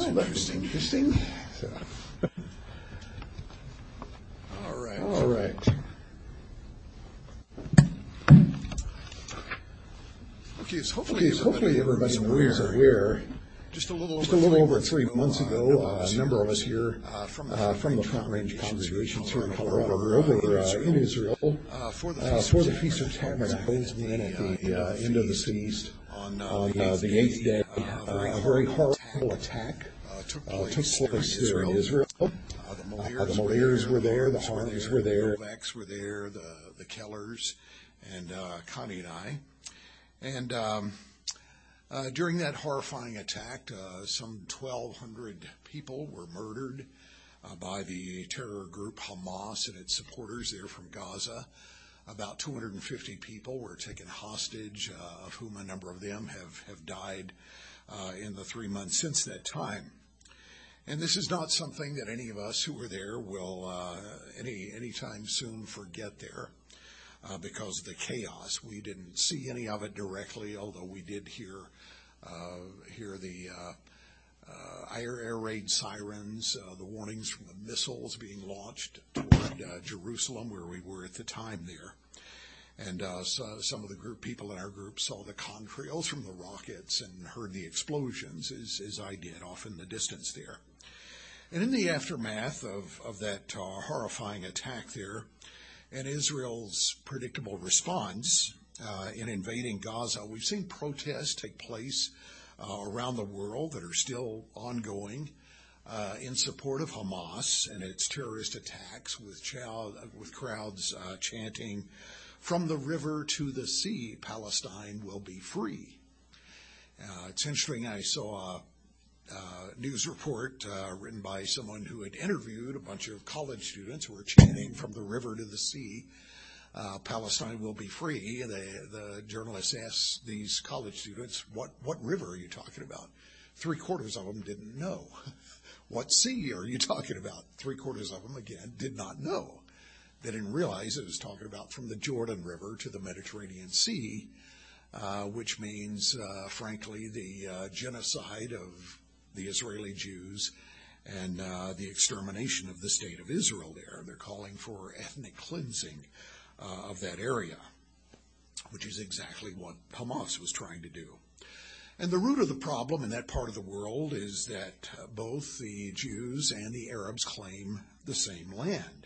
Well, interesting. All right. all right. Okay, so hopefully Okay, so hopefully everybody in the room is aware. Just a little over Just a little three months ago, uh, uh, a number of us here uh, from the uh, from the Front Range congregations here in Colorado, were over, in Israel uh, for the Feast of Tabernacles, and at the uh, end of the feast, on, on the eighth day, a very horrible attack uh, took uh, place there in place there in Israel. Uh, the Uh, Moliers were there, the Harms Harms were there. the Novaks were there, the Kellers, and uh, Connie and I. And um, uh, during that horrifying attack, uh, some 1,200 people were murdered uh, by the terror group Hamas and its supporters there from Gaza. About 250 people were taken hostage, uh, of whom a number of them have, have died uh, in the three months since that time. And this is not something that any of us who were there will uh, any anytime soon forget there, uh, because of the chaos. We didn't see any of it directly, although we did hear uh, hear the uh, uh, air air raid sirens, uh, the warnings from the missiles being launched toward uh, Jerusalem, where we were at the time there. And uh, so some of the group people in our group saw the contrails from the rockets and heard the explosions, as, as I did, off in the distance there. And in the aftermath of, of that uh, horrifying attack there, and Israel's predictable response uh, in invading Gaza, we've seen protests take place uh, around the world that are still ongoing uh, in support of Hamas and its terrorist attacks, with, chow- with crowds uh, chanting, "From the river to the sea, Palestine will be free." Uh, it's interesting. I saw a uh, news report uh, written by someone who had interviewed a bunch of college students who were chanting from the river to the sea, uh, Palestine will be free. The, the journalist asked these college students, what, what river are you talking about? Three quarters of them didn't know. what sea are you talking about? Three quarters of them, again, did not know. They didn't realize it was talking about from the Jordan River to the Mediterranean Sea, uh, which means, uh, frankly, the uh, genocide of the Israeli Jews and uh, the extermination of the state of Israel there. They're calling for ethnic cleansing uh, of that area, which is exactly what Hamas was trying to do. And the root of the problem in that part of the world is that both the Jews and the Arabs claim the same land.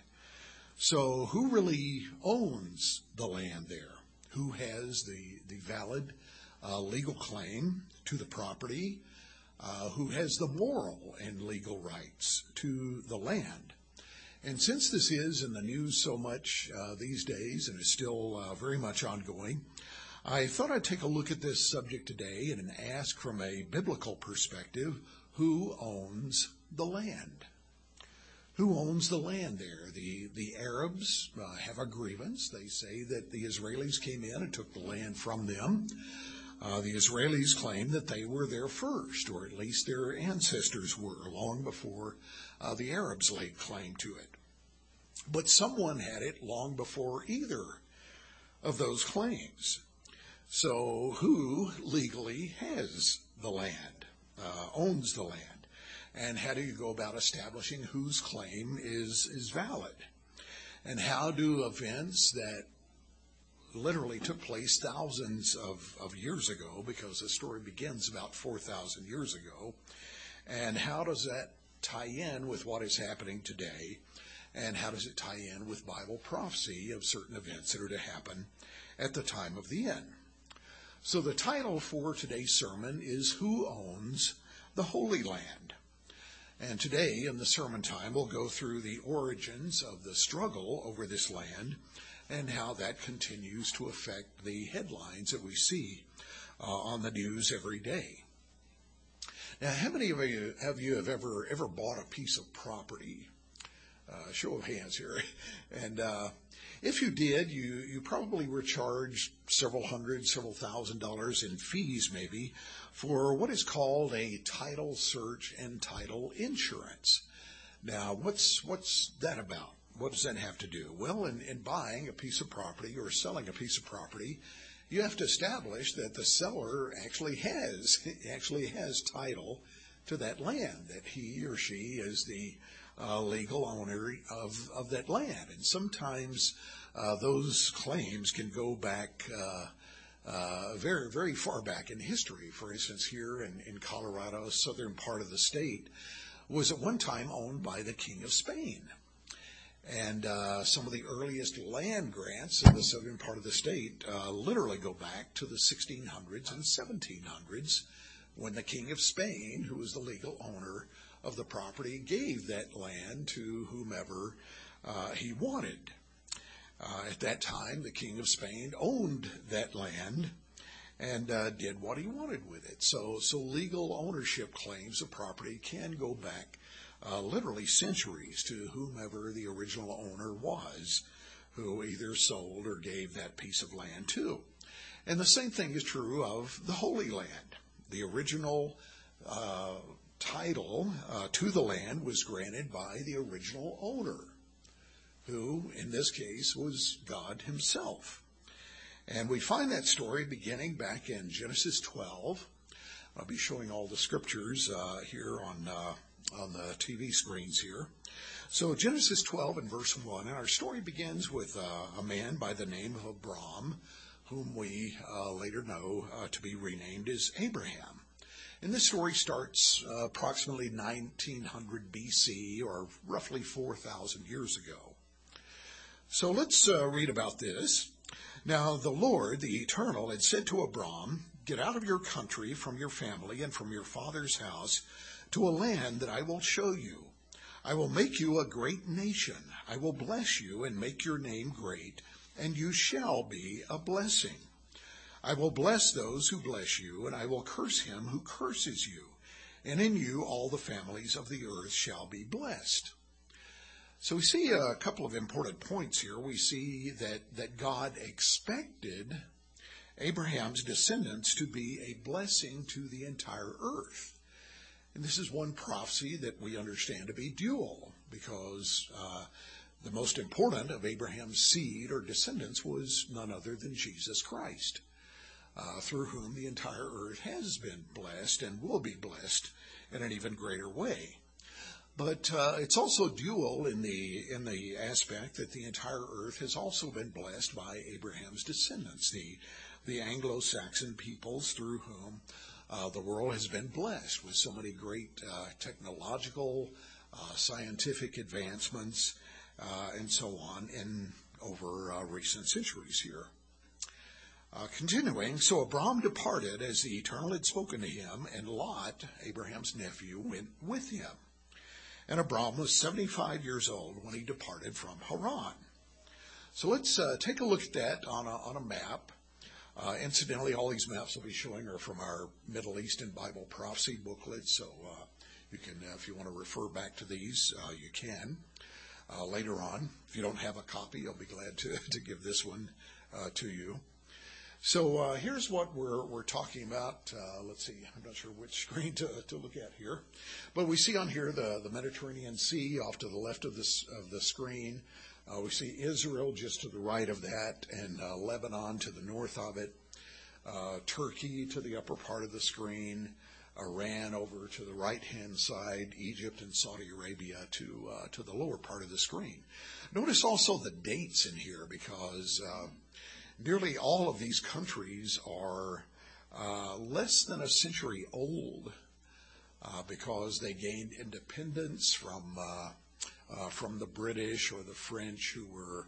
So who really owns the land there? Who has the, the valid uh, legal claim to the property? Uh, who has the moral and legal rights to the land? And since this is in the news so much uh, these days and is still uh, very much ongoing, I thought I'd take a look at this subject today and ask from a biblical perspective who owns the land? Who owns the land there? The, the Arabs uh, have a grievance. They say that the Israelis came in and took the land from them. Uh, the Israelis claim that they were there first, or at least their ancestors were, long before uh, the Arabs laid claim to it. But someone had it long before either of those claims. So who legally has the land, uh, owns the land? And how do you go about establishing whose claim is, is valid? And how do events that literally took place thousands of, of years ago, because the story begins about 4,000 years ago, and how does that tie in with what is happening today? And how does it tie in with Bible prophecy of certain events that are to happen at the time of the end? So the title for today's sermon is Who Owns the Holy Land? And today in the sermon time, we'll go through the origins of the struggle over this land and how that continues to affect the headlines that we see uh, on the news every day. Now, how many of you have you have ever ever bought a piece of property? Uh, show of hands here, and uh, if you did, you you probably were charged several hundred, several thousand dollars in fees, maybe, for what is called a title search and title insurance. Now, what's what's that about? What does that have to do? Well, in, in buying a piece of property or selling a piece of property, you have to establish that the seller actually has actually has title to that land, that he or she is the legal owner of, that land. And sometimes uh, those claims can go back uh, uh, very, very far back in history. For instance, here in, Colorado, southern part of the state, was at one time owned by the King of Spain. And uh, some of the earliest land grants in the southern part of the state uh, literally go back to the 1600s and 1700s when the King of Spain, who was the legal owner of the property, gave that land to whomever uh, he wanted. Uh, at that time, the King of Spain owned that land and uh, did what he wanted with it. So, so legal ownership claims of property can go back uh, literally centuries to whomever the original owner was, who either sold or gave that piece of land to. And the same thing is true of the Holy Land. The original uh, title uh, to the land was granted by the original owner, who in this case was God Himself. And we find that story beginning back in Genesis 12. I'll be showing all the scriptures uh, here on uh, on the TV screens here. So Genesis 12 and verse 1, and our story begins with uh, a man by the name of Abram, whom we uh, later know uh, to be renamed as Abraham. And this story starts uh, approximately 1900 BC, or roughly 4,000 years ago. So let's uh, read about this. Now the Lord, the Eternal, had said to Abram, Get out of your country, from your family, and from your father's house to a land that I will show you. I will make you a great nation. I will bless you and make your name great, and you shall be a blessing. I will bless those who bless you, and I will curse him who curses you. And in you all the families of the earth shall be blessed. So we see a couple of important points here. We see that, that God expected Abraham's descendants to be a blessing to the entire earth. And this is one prophecy that we understand to be dual, because uh, the most important of Abraham's seed or descendants was none other than Jesus Christ, through whom the entire earth has been blessed and will be blessed in an even greater way. But uh, it's also dual in the in the aspect that the entire earth has also been blessed by Abraham's descendants, the the Anglo-Saxon peoples through whom uh, the world has been blessed with so many great uh, technological, uh, scientific advancements, uh, and so on in over uh, recent centuries here. Uh, continuing, so Abram departed as the Eternal had spoken to him, and Lot, Abraham's nephew, went with him. And Abram was 75 years old when he departed from Haran. So let's take a look at that on a, on a map. Uh, incidentally, all these maps I'll be showing are from our Middle Eastern Bible prophecy booklet, so uh, you can, uh, if you want to refer back to these, uh, you can uh, later on. If you don't have a copy, I'll be glad to, to give this one uh, to you. So here's what we're we're talking about. let's see, I'm not sure which screen to, to look at here, but we see on here the, the Mediterranean Sea off to the left of this of the screen. Uh, we see Israel just to the right of that, and uh, Lebanon to the north of it, uh, Turkey to the upper part of the screen, Iran over to the right-hand side, Egypt and Saudi Arabia to uh, to the lower part of the screen. Notice also the dates in here because uh, nearly all of these countries are uh, less than a century old because they gained independence from uh, from the British or the French who were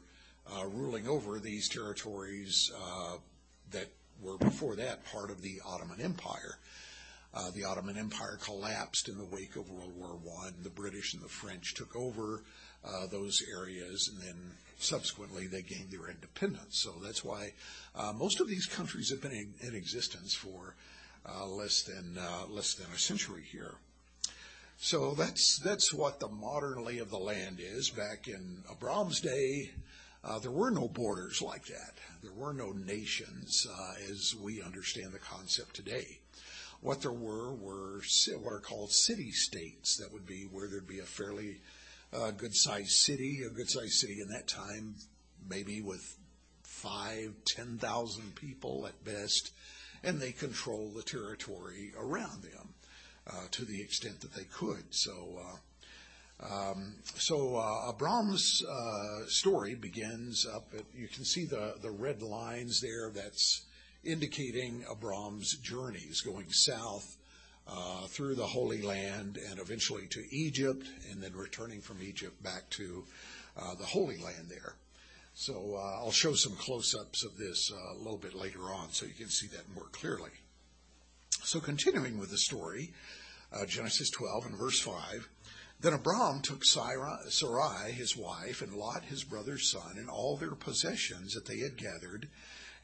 uh, ruling over these territories uh, that were before that part of the Ottoman Empire. Uh, the Ottoman Empire collapsed in the wake of World War I. The British and the French took over uh, those areas, and then subsequently they gained their independence. So that's why uh, most of these countries have been in, in existence for less than less than a century here. So that's that's what the modern lay of the land is. Back in Abram's day, uh, there were no borders like that. There were no nations uh, as we understand the concept today. What there were were what are called city states. That would be where there'd be a fairly uh, good sized city, a good sized city in that time, maybe with five, ten thousand people at best, and they control the territory around them. uh, to the extent that they could. So, uh, um, so uh, Abram's uh, story begins up. At, you can see the the red lines there. That's indicating Abram's journeys going south uh, through the Holy Land and eventually to Egypt, and then returning from Egypt back to uh, the Holy Land there. So uh, I'll show some close-ups of this uh, a little bit later on so you can see that more clearly. So continuing with the story, uh, Genesis 12 and verse 5, then Abram took Sarai, his wife, and Lot, his brother's son, and all their possessions that they had gathered,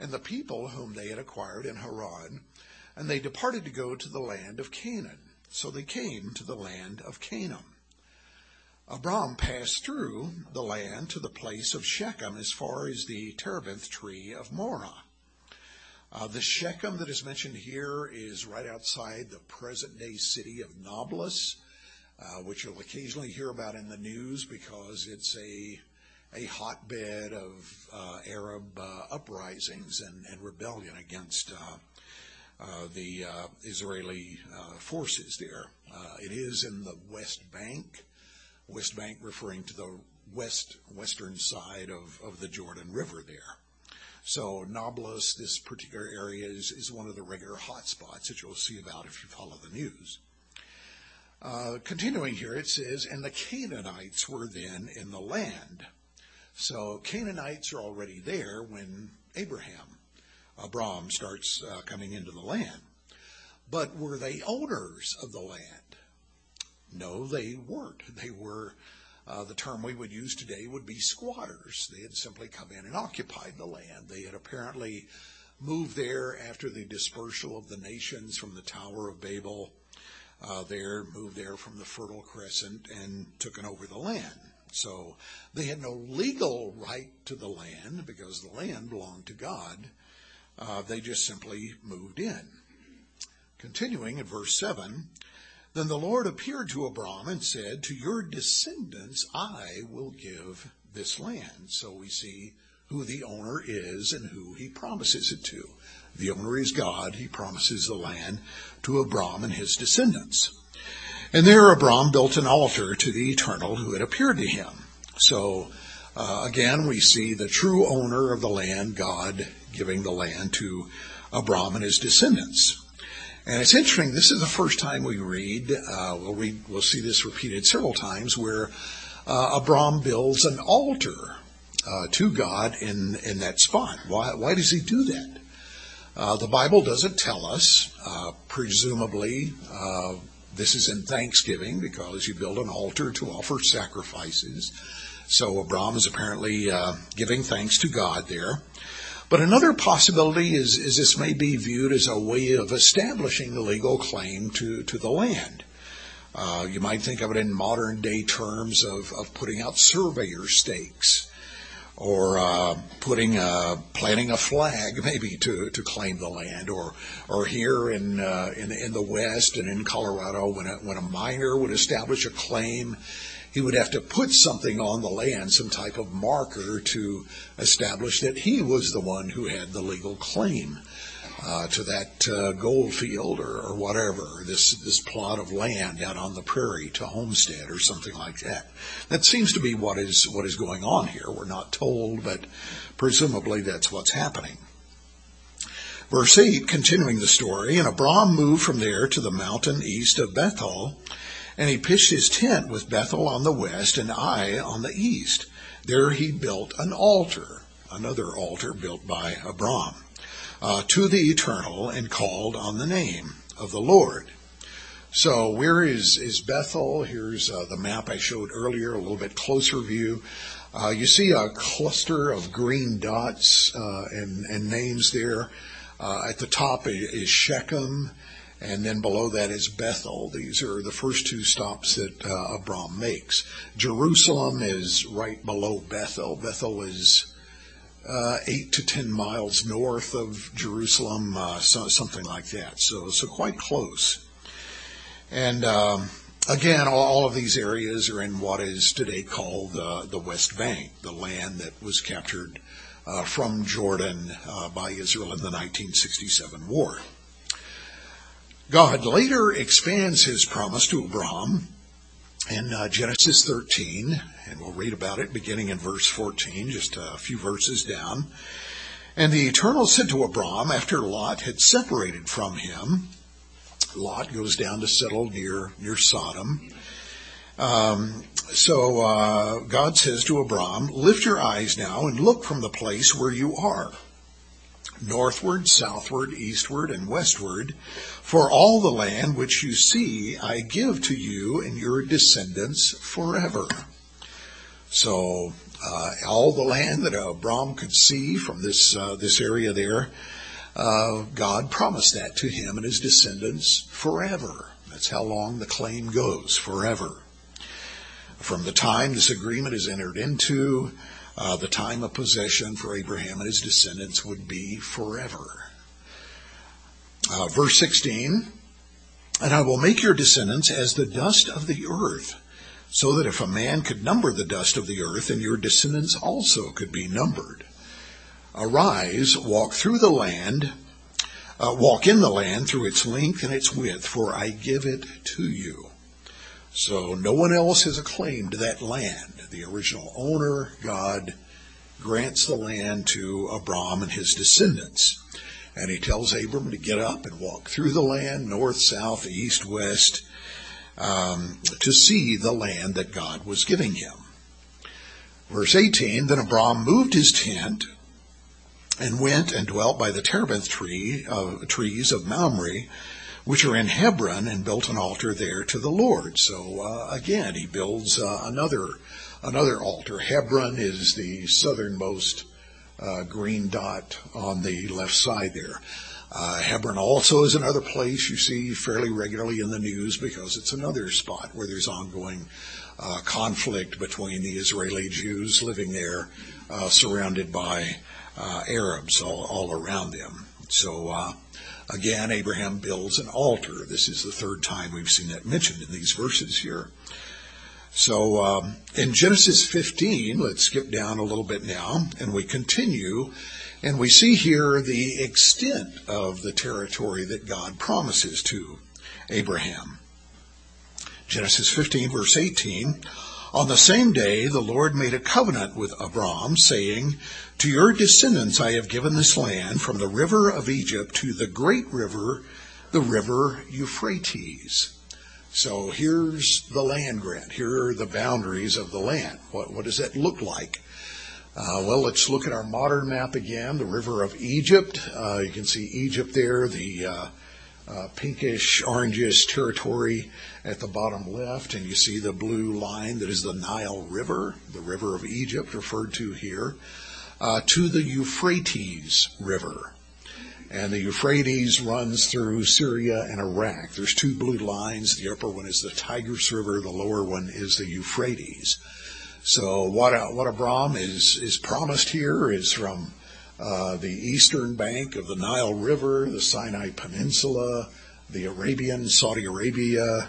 and the people whom they had acquired in Haran, and they departed to go to the land of Canaan. So they came to the land of Canaan. Abram passed through the land to the place of Shechem as far as the terebinth tree of Moreh. Uh, the Shechem that is mentioned here is right outside the present day city of Nablus, uh, which you'll occasionally hear about in the news because it's a a hotbed of uh, Arab uh, uprisings and, and, rebellion against uh, uh, the Israeli forces there. it is in the West Bank, West Bank referring to the west western side of, of the Jordan River there. So Nablus, this particular area, is, is one of the regular hotspots that you'll see about if you follow the news. Uh, continuing here, it says, And the Canaanites were then in the land. So Canaanites are already there when Abraham, Abram, starts uh, coming into the land. But were they owners of the land? No, they weren't. They were uh, the term we would use today would be squatters. They had simply come in and occupied the land. They had apparently moved there after the dispersal of the nations from the Tower of Babel. Uh, there, moved there from the Fertile Crescent and took over the land. So they had no legal right to the land because the land belonged to God. Uh, they just simply moved in. Continuing at verse 7, then the Lord appeared to Abram and said, To your descendants I will give this land. So we see who the owner is and who he promises it to. The owner is God. He promises the land to Abram and his descendants. And there Abram built an altar to the eternal who had appeared to him. So uh, again, we see the true owner of the land, God, giving the land to Abram and his descendants. And it's interesting. This is the first time we read. Uh, we'll read. We'll see this repeated several times, where uh, Abram builds an altar uh, to God in in that spot. Why? Why does he do that? Uh, the Bible doesn't tell us. Uh, presumably, uh, this is in Thanksgiving because you build an altar to offer sacrifices. So Abram is apparently giving thanks to God there. But another possibility is, is this may be viewed as a way of establishing the legal claim to, to the land. Uh, you might think of it in modern day terms of, of putting out surveyor stakes or uh, putting a, planting a flag maybe to, to claim the land or or here in uh, in in the West and in Colorado when a, when a miner would establish a claim he would have to put something on the land, some type of marker to establish that he was the one who had the legal claim uh, to that uh, gold field or, or, whatever, this this plot of land out on the prairie to homestead or something like that. That seems to be what is what is going on here. We're not told, but presumably that's what's happening. Verse 8, continuing the story, and Abram moved from there to the mountain east of Bethel, and he pitched his tent with Bethel on the west and Ai on the east. There he built an altar, another altar built by Abram, uh, to the eternal and called on the name of the Lord. So where is, is Bethel? Here's uh, the map I showed earlier, a little bit closer view. Uh, you see a cluster of green dots uh, and, and, names there. Uh, at the top is Shechem, and then below that is Bethel. These are the first two stops that uh, Abram makes. Jerusalem is right below Bethel. Bethel is uh, eight to ten miles north of Jerusalem, uh, so, something like that. So, so quite close. And um, again, all, all, of these areas are in what is today called uh, the West Bank, the land that was captured uh, from Jordan uh, by Israel in the 1967 war. God later expands his promise to Abraham in uh, Genesis 13, and we'll read about it beginning in verse 14, just a few verses down. And the Eternal said to Abram, after Lot had separated from him, Lot goes down to settle near near Sodom. Um, so uh, God says to Abram, "Lift your eyes now and look from the place where you are, northward, southward, eastward, and westward, for all the land which you see I give to you and your descendants forever." So uh, all the land that Abraham could see from this uh, this area there, uh, God promised that to him and his descendants forever. That's how long the claim goes, forever. From the time this agreement is entered into, uh, the time of possession for Abraham and his descendants would be forever. Uh, verse 16, and I will make your descendants as the dust of the earth, so that if a man could number the dust of the earth, then your descendants also could be numbered. Arise, walk through the land, uh, walk in the land through its length and its width, for I give it to you. So no one else has a claim to that land. The original owner, God, grants the land to Abram and his descendants. And he tells Abram to get up and walk through the land, north, south, east, west, um, to see the land that God was giving him. Verse 18, then Abram moved his tent and went and dwelt by the terebinth tree of trees of Mamre, which are in Hebron, and built an altar there to the Lord. So uh, again, he builds uh, another another altar. Hebron is the southernmost uh, green dot on the left side there. Uh, Hebron also is another place you see fairly regularly in the news because it's another spot where there's ongoing uh, conflict between the Israeli Jews living there, uh, surrounded by uh, Arabs all, all, around them. So uh, again, Abraham builds an altar. This is the third time we've seen that mentioned in these verses here. So um, in Genesis 15, let's skip down a little bit now, and we continue, and we see here the extent of the territory that God promises to Abraham. Genesis 15, verse 18. On the same day, the Lord made a covenant with Abram, saying, To your descendants I have given this land from the river of Egypt to the great river, the river Euphrates. So here's the land grant. Here are the boundaries of the land. What, what does that look like? Uh, well, let's look at our modern map again. The river of Egypt. Uh, you can see Egypt there, the uh, uh pinkish, orangish territory at the bottom left, and you see the blue line that is the Nile River, the river of Egypt referred to here, uh, to the Euphrates River. And the Euphrates runs through Syria and Iraq. There's two blue lines. The upper one is the Tigris River. The lower one is the Euphrates. So what, what Abram is, is promised here is from uh, the eastern bank of the Nile River, the Sinai Peninsula, the Arabian, Saudi Arabia,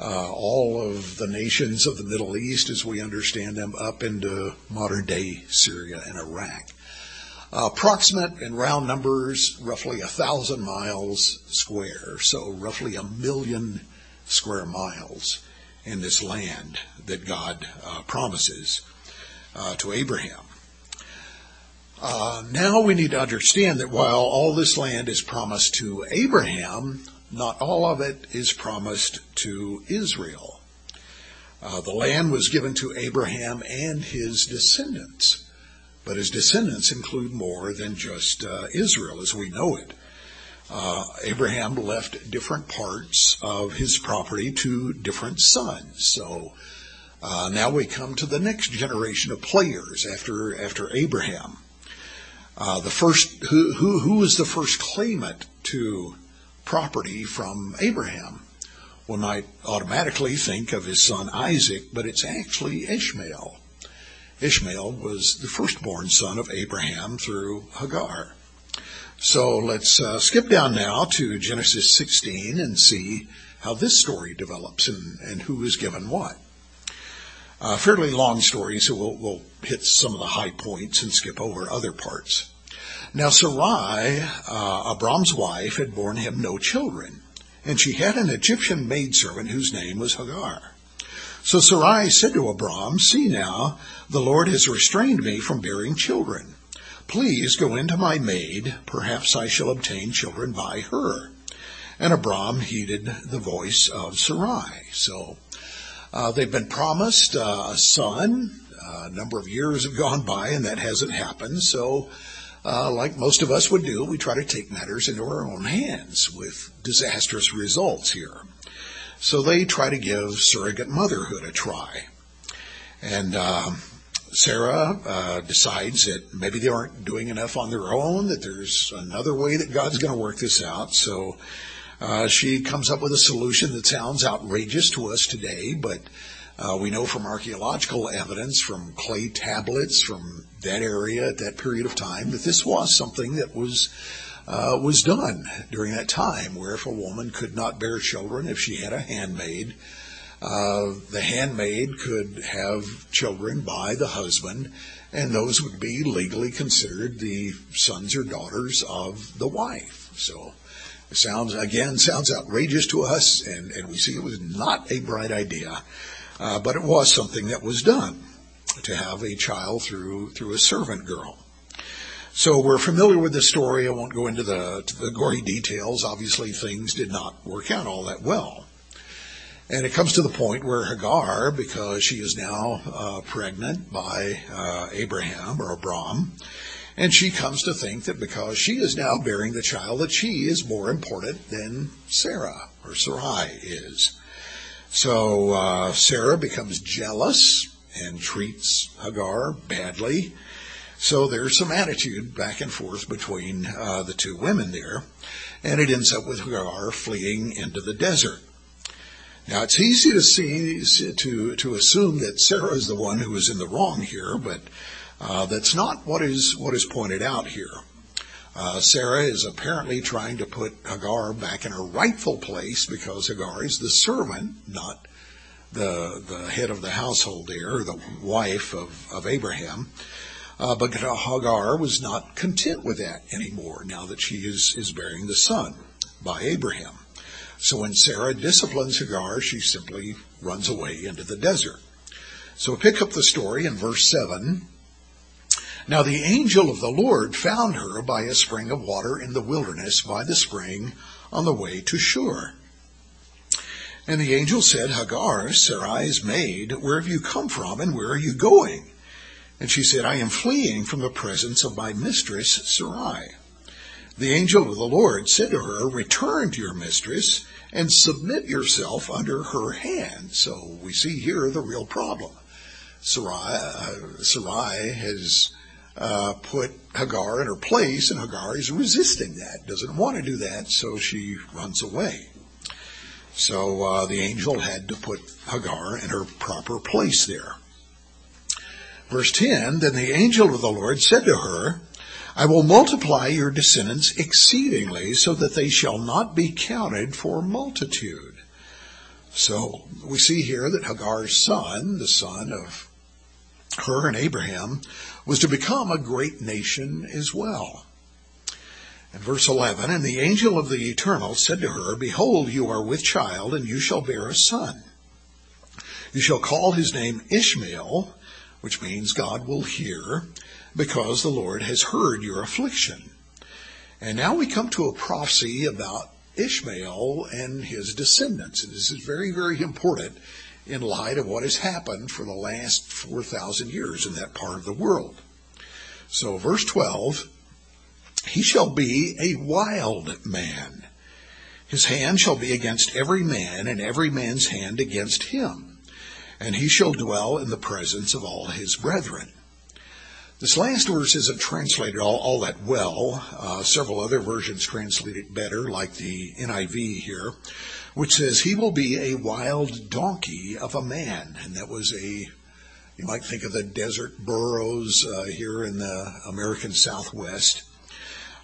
all of the nations of the Middle East as we understand them up into modern day Syria and Iraq. Uh, approximate in round numbers, roughly a thousand miles square, so roughly a million square miles in this land that God uh, promises uh, to Abraham. Uh, now we need to understand that while all this land is promised to Abraham, not all of it is promised to Israel. Uh, the land was given to Abraham and his descendants, but his descendants include more than just uh, Israel as we know it. Uh, Abraham left different parts of his property to different sons. So uh, now we come to the next generation of players after after Abraham. Uh, the first who, who who was the first claimant to property from Abraham. One might automatically think of his son Isaac, but it's actually Ishmael. Ishmael was the firstborn son of Abraham through Hagar. So let's uh, skip down now to Genesis 16 and see how this story develops and, and who is given what. Uh, fairly long story, so we'll, we'll hit some of the high points and skip over other parts. Now Sarai, uh, Abram's wife, had borne him no children, and she had an Egyptian maidservant whose name was Hagar. So Sarai said to Abram, See now, the Lord has restrained me from bearing children. Please go into my maid, perhaps I shall obtain children by her. And Abram heeded the voice of Sarai. So uh, they've been promised uh, a son. Uh, a number of years have gone by, and that hasn't happened. So, uh, like most of us would do, we try to take matters into our own hands with disastrous results here. So they try to give surrogate motherhood a try. And um, Sarah uh, decides that maybe they aren't doing enough on their own, that there's another way that God's going to work this out. So uh, she comes up with a solution that sounds outrageous to us today, but uh, we know from archaeological evidence, from clay tablets from that area at that period of time, that this was something that was uh, was done during that time, where if a woman could not bear children, if she had a handmaid, uh, the handmaid could have children by the husband, and those would be legally considered the sons or daughters of the wife. So it sounds again sounds outrageous to us, and, and we see it was not a bright idea, uh, but it was something that was done to have a child through through a servant girl. So we're familiar with the story. I won't go into the, the gory details. Obviously, things did not work out all that well. And it comes to the point where Hagar, because she is now uh, pregnant by uh, Abraham or Abram, and she comes to think that because she is now bearing the child, that she is more important than Sarah or Sarai is. So uh, Sarah becomes jealous and treats Hagar badly. So there's some attitude back and forth between uh, the two women there, and it ends up with Hagar fleeing into the desert. Now it's easy to see to to assume that Sarah is the one who is in the wrong here, but uh, that's not what is what is pointed out here. Uh, Sarah is apparently trying to put Hagar back in her rightful place because Hagar is the servant, not the the head of the household there, the wife of, of Abraham. Uh, but Hagar was not content with that anymore now that she is, is bearing the son by Abraham. So when Sarah disciplines Hagar, she simply runs away into the desert. So pick up the story in verse 7. Now the angel of the Lord found her by a spring of water in the wilderness by the spring on the way to Shur. And the angel said, Hagar, Sarai's maid, where have you come from and where are you going? And she said, I am fleeing from the presence of my mistress Sarai. The angel of the Lord said to her, Return to your mistress and submit yourself under her hand. So we see here the real problem. Sarai, uh, Sarai has put Hagar in her place, and Hagar is resisting that, doesn't want to do that, so she runs away. So uh, the angel had to put Hagar in her proper place there. Verse 10 Then the angel of the Lord said to her, I will multiply your descendants exceedingly, so that they shall not be counted for multitude. So we see here that Hagar's son, the son of her and Abraham, was to become a great nation as well. And verse 11, And the angel of the Eternal said to her, Behold, you are with child, and you shall bear a son. You shall call his name Ishmael, which means God will hear because the Lord has heard your affliction. And now we come to a prophecy about Ishmael and his descendants. And this is very, very important in light of what has happened for the last 4,000 years in that part of the world. So, verse 12 He shall be a wild man. His hand shall be against every man, and every man's hand against him and he shall dwell in the presence of all his brethren. This last verse isn't translated all, all that well. Uh, several other versions translate it better, like the NIV here, which says, He will be a wild donkey of a man. And that was a, you might think of the desert burros uh, here in the American Southwest.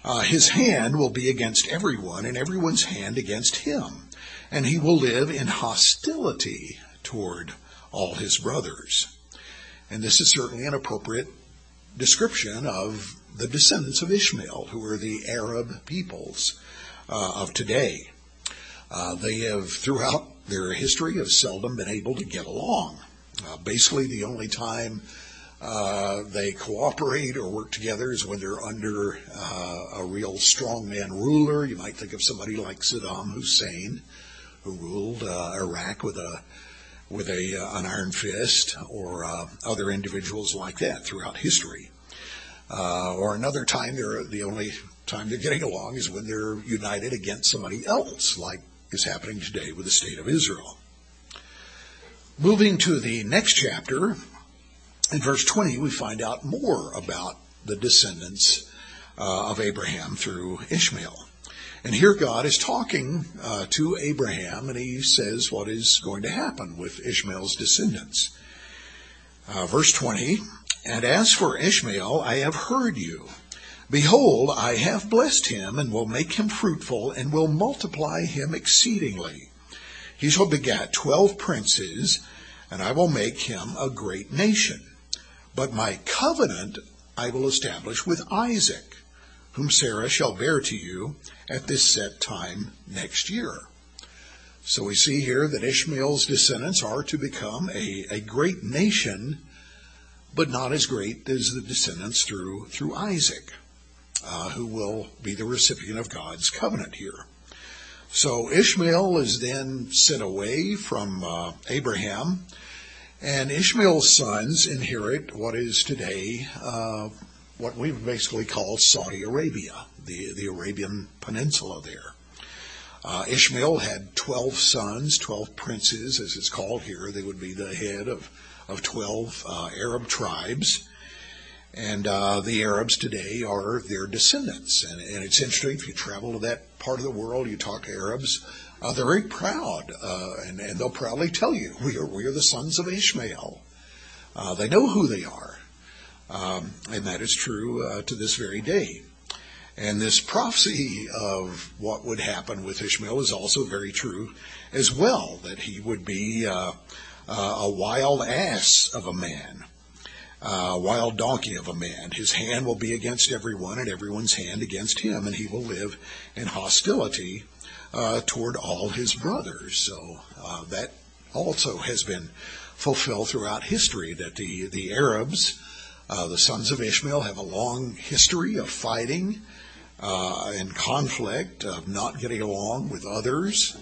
Uh, his hand will be against everyone, and everyone's hand against him. And he will live in hostility toward all his brothers. And this is certainly an appropriate description of the descendants of Ishmael, who are the Arab peoples uh, of today. Uh, they have, throughout their history, have seldom been able to get along. Uh, basically, the only time uh, they cooperate or work together is when they're under uh, a real strongman ruler. You might think of somebody like Saddam Hussein, who ruled uh, Iraq with a with a an iron fist, or other individuals like that throughout history. Or another time, they're the only time they're getting along is when they're united against somebody else, like is happening today with the state of Israel. Moving to the next chapter, in verse 20, we find out more about the descendants uh, of Abraham through Ishmael. And here God is talking uh, to Abraham, and he says what is going to happen with Ishmael's descendants. Uh, verse 20 And as for Ishmael, I have heard you. Behold, I have blessed him, and will make him fruitful, and will multiply him exceedingly. He shall begat twelve princes, and I will make him a great nation. But my covenant I will establish with Isaac, whom Sarah shall bear to you at this set time next year. So we see here that Ishmael's descendants are to become a, a great nation, but not as great as the descendants through, through Isaac, uh, who will be the recipient of God's covenant here. So Ishmael is then sent away from uh, Abraham and Ishmael's sons inherit what is today uh, what we basically call Saudi Arabia, the, the Arabian Peninsula there. Uh, Ishmael had 12 sons, 12 princes, as it's called here. They would be the head of, of 12 uh, Arab tribes. And uh, the Arabs today are their descendants. And, and, it's interesting, if you travel to that part of the world, you talk to Arabs, uh, they're very proud, uh, and, and, they'll proudly tell you, we are, we are the sons of Ishmael. Uh, they know who they are. Um, and that is true uh, to this very day. And this prophecy of what would happen with Ishmael is also very true as well, that he would be uh, uh, a wild ass of a man, a wild donkey of a man. His hand will be against everyone, and everyone's hand against him, and he will live in hostility uh, toward all his brothers. So uh, that also has been fulfilled throughout history that the, the Arabs, uh, the sons of Ishmael, have a long history of fighting uh, and conflict, of not getting along with others.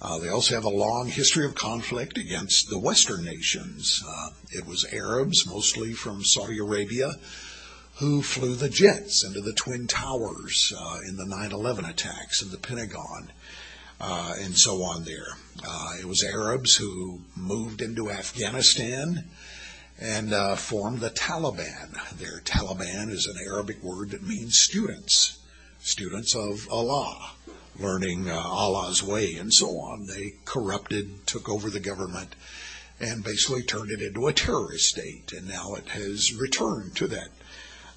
Uh, they also have a long history of conflict against the Western nations. Uh, it was Arabs, mostly from Saudi Arabia, who flew the jets into the Twin Towers uh, in the 9 11 attacks in the Pentagon uh, and so on there. Uh, it was Arabs who moved into Afghanistan and uh, formed the Taliban. Their Taliban is an Arabic word that means students, students of Allah, learning uh, Allah's way and so on. They corrupted, took over the government, and basically turned it into a terrorist state. And now it has returned to that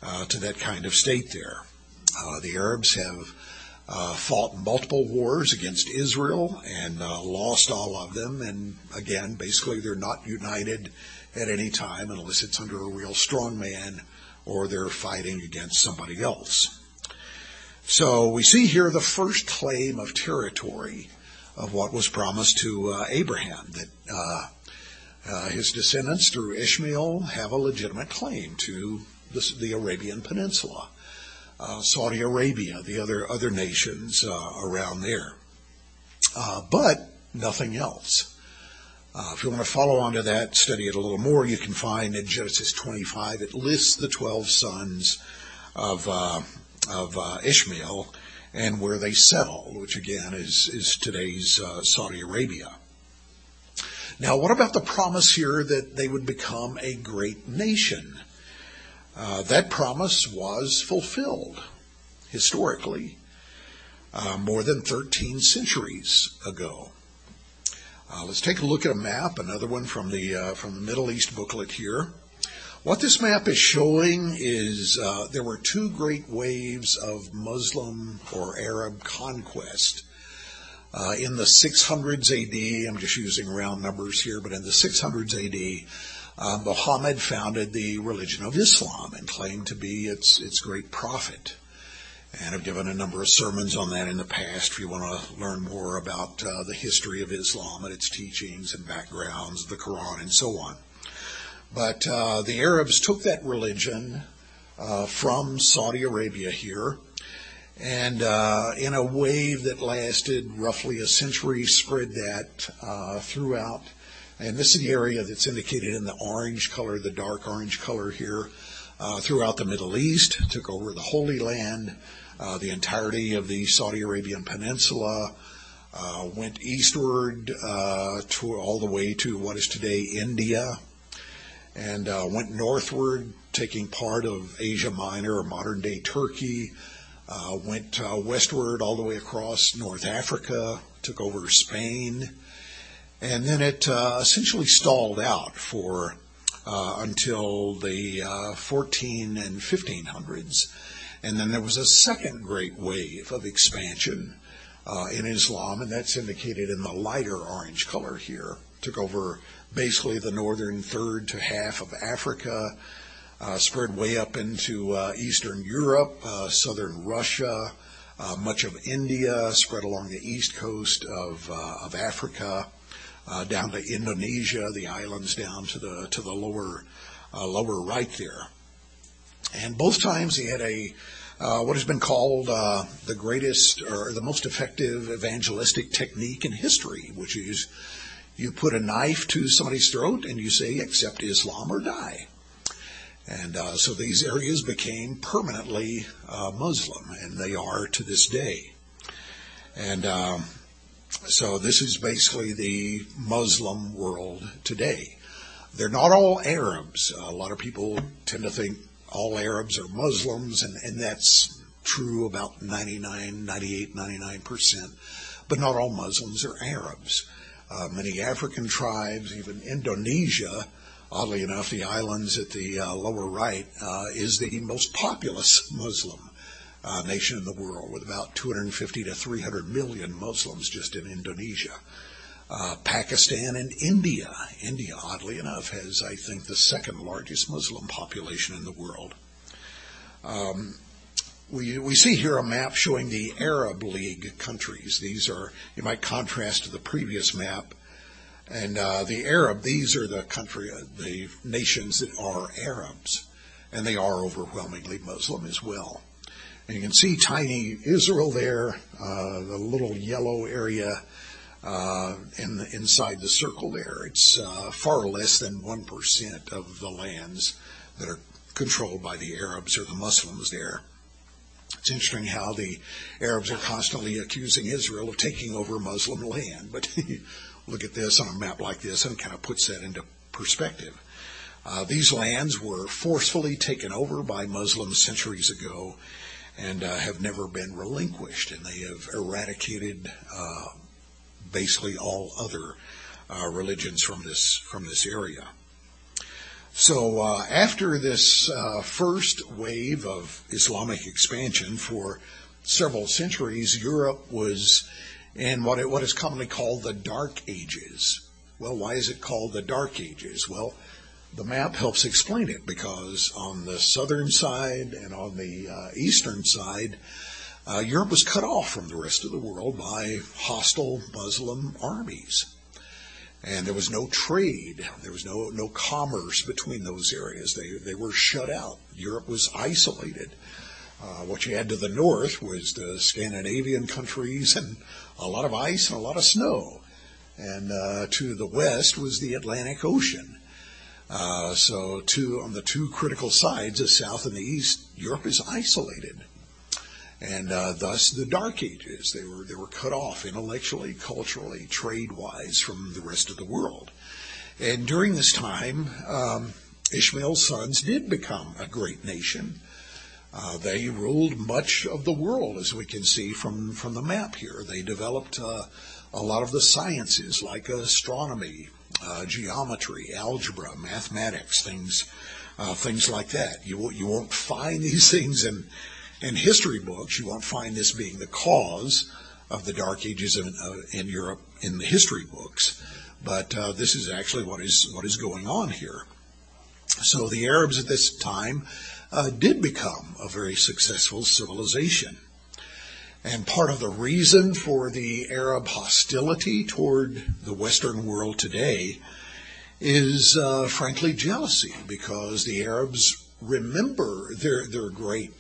uh, to that kind of state there. Uh, the Arabs have uh, fought multiple wars against Israel and uh, lost all of them. And again, basically, they're not united at any time unless it's under a real strong man or they're fighting against somebody else. So we see here the first claim of territory of what was promised to uh, Abraham that uh, uh, his descendants through Ishmael have a legitimate claim to the, the Arabian Peninsula uh, Saudi Arabia, the other other nations uh, around there, uh, but nothing else. Uh, if you want to follow on to that, study it a little more, you can find in Genesis 25 it lists the 12 sons of uh, of uh, Ishmael and where they settled, which again is is today's Saudi Arabia. Now, what about the promise here that they would become a great nation? Uh, that promise was fulfilled historically uh, more than 13 centuries ago. Uh, let's take a look at a map, another one from the uh, from the Middle East booklet here. What this map is showing is uh, there were two great waves of Muslim or Arab conquest. Uh, in the 600s AD, I'm just using round numbers here, but in the 600s AD, uh, Muhammad founded the religion of Islam and claimed to be its its great prophet. And I've given a number of sermons on that in the past if you want to learn more about uh, the history of Islam and its teachings and backgrounds, the Quran, and so on. But uh, the Arabs took that religion uh, from Saudi Arabia here, and uh, in a wave that lasted roughly a century, spread that uh, throughout. And this is the area that's indicated in the orange color, the dark orange color here, uh, throughout the Middle East, took over the Holy Land, uh, the entirety of the Saudi Arabian Peninsula, uh, went eastward uh, to all the way to what is today India, and uh, went northward, taking part of Asia Minor or modern day Turkey. Uh, went uh, westward all the way across North Africa, took over Spain, and then it uh, essentially stalled out for until the 14 and 1500s. And then there was a second great wave of expansion uh, in Islam, and that's indicated in the lighter orange color here. Took over basically the northern third to half of Africa, uh, spread way up into uh, Eastern Europe, uh, southern Russia, uh, much of India, spread along the east coast of, uh, of Africa, down to Indonesia, the islands down to the to the lower lower right there. And both times he had a uh, what has been called uh, the greatest or the most effective evangelistic technique in history, which is you put a knife to somebody's throat and you say, accept Islam or die. And uh, so these areas became permanently uh, Muslim, and they are to this day. And um, so this is basically the Muslim world today. They're not all Arabs. A lot of people tend to think all Arabs are Muslims, and, and that's true about 99, 98, 99%. But not all Muslims are Arabs. Uh, many African tribes, even Indonesia, oddly enough, the islands at the uh, lower right, uh, is the most populous Muslim uh, nation in the world, with about 250 to 300 million Muslims just in Indonesia. Uh, Pakistan and India. India, oddly enough, has, I think, the second largest Muslim population in the world. Um, we, we see here a map showing the Arab League countries. These are, you might contrast to the previous map. And uh, the Arab, these are the country, uh, the nations that are Arabs, and they are overwhelmingly Muslim as well. And you can see tiny Israel there, uh, the little yellow area uh, in the, inside the circle there. It's uh, far less than 1% of the lands that are controlled by the Arabs or the Muslims there. It's interesting how the Arabs are constantly accusing Israel of taking over Muslim land, but look at this on a map like this and kind of puts that into perspective. Uh, these lands were forcefully taken over by Muslims centuries ago and uh, have never been relinquished, and they have eradicated uh, basically all other uh, religions from this from this area. So uh, after this uh, first wave of Islamic expansion for several centuries, Europe was in what, it, what is commonly called the Dark Ages. Well, why is it called the Dark Ages? Well, the map helps explain it because on the southern side and on the uh, eastern side, uh, Europe was cut off from the rest of the world by hostile Muslim armies. And there was no trade, there was no, no commerce between those areas. They, they were shut out. Europe was isolated. Uh, what you had to the north was the Scandinavian countries and a lot of ice and a lot of snow. And uh, to the west was the Atlantic Ocean. Uh, so, two, on the two critical sides, the south and the east, Europe is isolated and uh, thus the Dark Ages. They were they were cut off intellectually, culturally, trade wise from the rest of the world. And during this time, um, Ishmael's sons did become a great nation. Uh, they ruled much of the world, as we can see from from the map here. They developed uh, a lot of the sciences like astronomy, uh, geometry, algebra, mathematics, things uh, things like that. You you won't find these things in in history books, you won't find this being the cause of the Dark Ages in, uh, in Europe in the history books, but uh, this is actually what is what is going on here. So the Arabs at this time uh, did become a very successful civilization. And part of the reason for the Arab hostility toward the Western world today is, uh, frankly, jealousy, because the Arabs remember their their great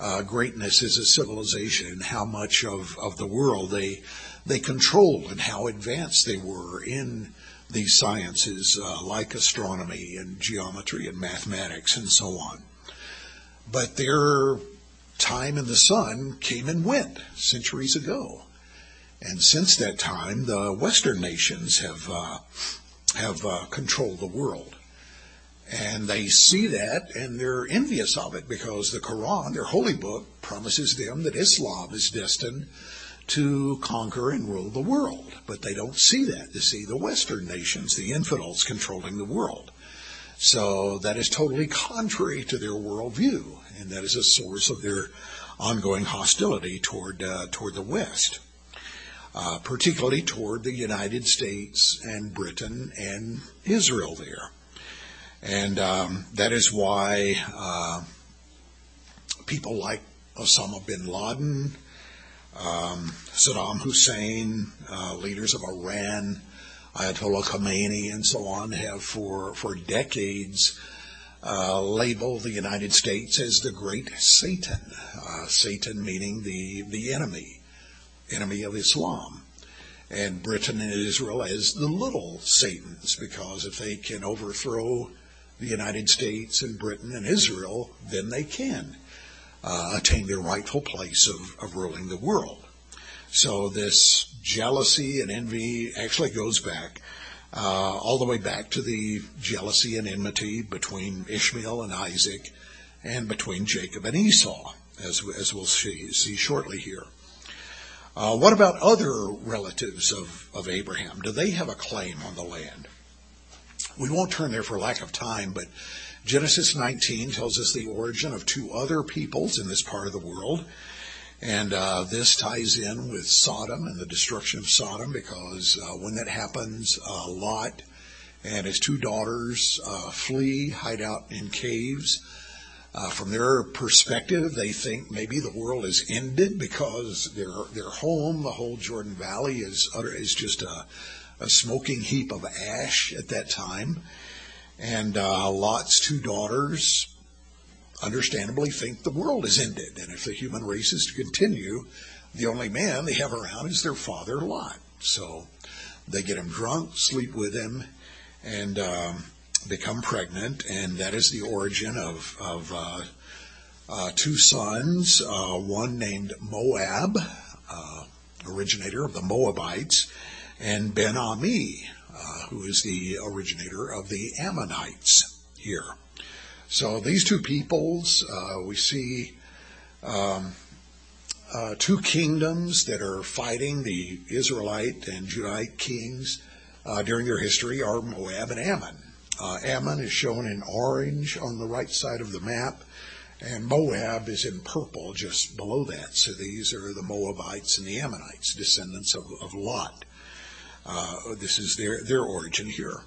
uh, greatness as a civilization and how much of, of the world they they controlled and how advanced they were in these sciences uh, like astronomy and geometry and mathematics and so on. But their time in the sun came and went centuries ago. And since that time, the Western nations have uh, have uh, controlled the world. And they see that and they're envious of it because the Quran, their holy book, promises them that Islam is destined to conquer and rule the world. But they don't see that. They see the Western nations, the infidels, controlling the world. So that is totally contrary to their worldview, and that is a source of their ongoing hostility toward uh, toward the West, uh, particularly toward the United States and Britain and Israel there. And um, that is why uh, people like Osama bin Laden, um, Saddam Hussein, uh, leaders of Iran, Ayatollah Khomeini, and so on have for, for decades uh, labeled the United States as the great Satan. Uh, Satan meaning the, the enemy, enemy of Islam and Britain and Israel as the little Satans, because if they can overthrow the United States and Britain and Israel, then they can uh, attain their rightful place of, of ruling the world. So this jealousy and envy actually goes back uh, all the way back to the jealousy and enmity between Ishmael and Isaac and between Jacob and Esau, as, as we'll see, see shortly here. Uh, what about other relatives of, of Abraham? Do they have a claim on the land? We won't turn there for lack of time, but Genesis 19 tells us the origin of two other peoples in this part of the world. And uh, this ties in with Sodom and the destruction of Sodom because uh, when that happens, uh, Lot and his two daughters uh, flee, hide out in caves. Uh, from their perspective, they think maybe the world is ended because their their home, the whole Jordan Valley, is utter, is just a a smoking heap of ash at that time. And uh, Lot's two daughters understandably think the world is ended. And if the human race is to continue, the only man they have around is their father, Lot. So they get him drunk, sleep with him, and um, become pregnant. And that is the origin of, of uh, uh, two sons, uh, one named Moab, uh, originator of the Moabites, and Ben Ami, uh, who is the originator of the Ammonites here. So these two peoples, uh, we see um, uh, two kingdoms that are fighting the Israelite and Judite kings uh, during their history are Moab and Ammon. Uh, Ammon is shown in orange on the right side of the map, and Moab is in purple just below that. So these are the Moabites and the Ammonites, descendants of, of Lot. Uh, this is their, their origin here.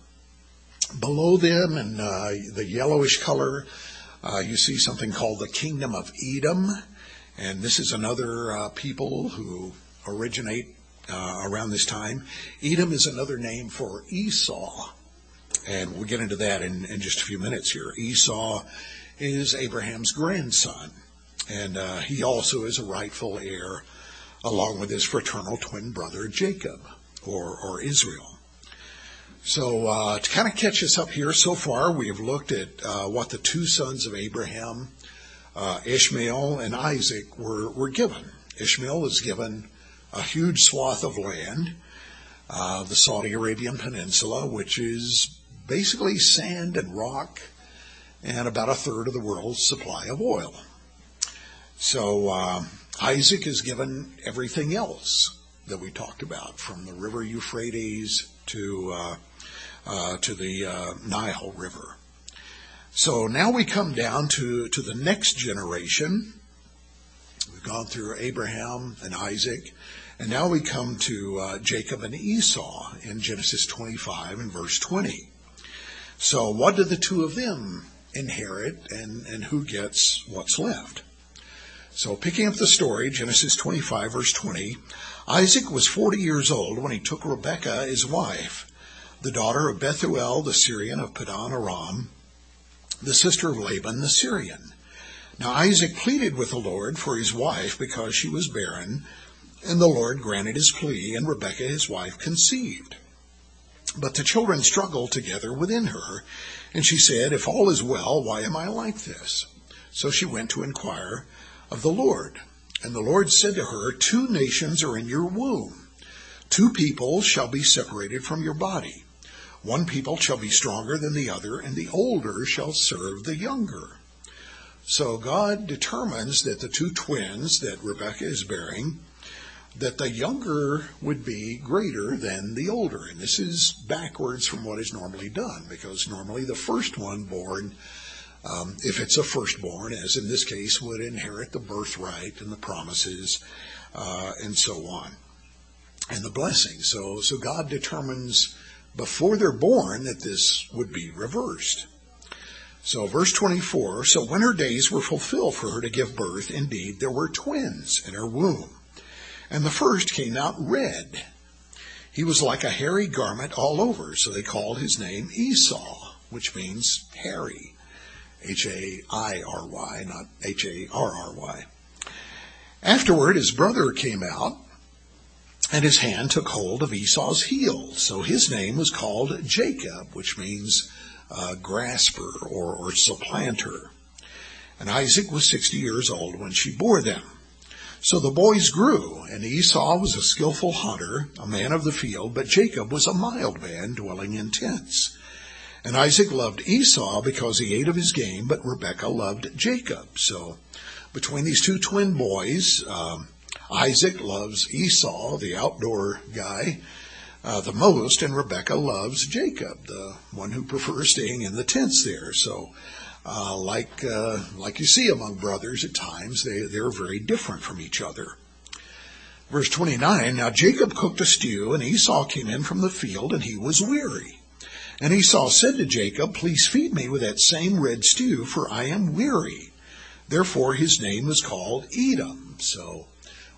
Below them in uh, the yellowish color, uh, you see something called the Kingdom of Edom. And this is another uh, people who originate uh, around this time. Edom is another name for Esau. And we'll get into that in, in just a few minutes here. Esau is Abraham's grandson. And he also is a rightful heir along with his fraternal twin brother Jacob or, or Israel. So uh, to kind of catch us up here, so far we have looked at uh, what the two sons of Abraham, uh, Ishmael and Isaac, were, were given. Ishmael was given a huge swath of land, uh, the Saudi Arabian Peninsula, which is basically sand and rock and about a third of the world's supply of oil. So uh, Isaac is given everything else that we talked about, from the river Euphrates to uh, uh, to the uh, Nile River. So now we come down to to the next generation. We've gone through Abraham and Isaac, and now we come to uh, Jacob and Esau in Genesis 25 and verse 20. So what do the two of them inherit, and and who gets what's left? So, picking up the story, Genesis 25, verse 20, Isaac was 40 years old when he took Rebekah his wife, the daughter of Bethuel the Syrian of Padan Aram, the sister of Laban the Syrian. Now Isaac pleaded with the Lord for his wife because she was barren, and the Lord granted his plea, and Rebekah his wife conceived. But the children struggled together within her, and she said, If all is well, why am I like this? So she went to inquire of the Lord. And the Lord said to her, Two nations are in your womb. Two people shall be separated from your body. One people shall be stronger than the other, and the older shall serve the younger. So God determines that the two twins that Rebekah is bearing, that the younger would be greater than the older. And this is backwards from what is normally done, because normally the first one born, um, if it's a firstborn, as in this case, would inherit the birthright and the promises uh, and so on, and the blessings. So, so God determines before they're born that this would be reversed. So, verse 24 So when her days were fulfilled for her to give birth, indeed, there were twins in her womb. And the first came out red. He was like a hairy garment all over, so they called his name Esau, which means hairy. H A I R Y, not H A R R Y. Afterward, his brother came out, and his hand took hold of Esau's heel. So his name was called Jacob, which means uh, grasper or, or supplanter. And Isaac was 60 years old when she bore them. So the boys grew, and Esau was a skillful hunter, a man of the field, but Jacob was a mild man, dwelling in tents. And Isaac loved Esau because he ate of his game, but Rebekah loved Jacob. So between these two twin boys, um, Isaac loves Esau, the outdoor guy, uh, the most, and Rebekah loves Jacob, the one who prefers staying in the tents there. So, uh, like uh, like you see among brothers at times, they they're very different from each other. Verse 29, Now Jacob cooked a stew, and Esau came in from the field, and he was weary. And Esau said to Jacob, Please feed me with that same red stew, for I am weary. Therefore his name was called Edom. So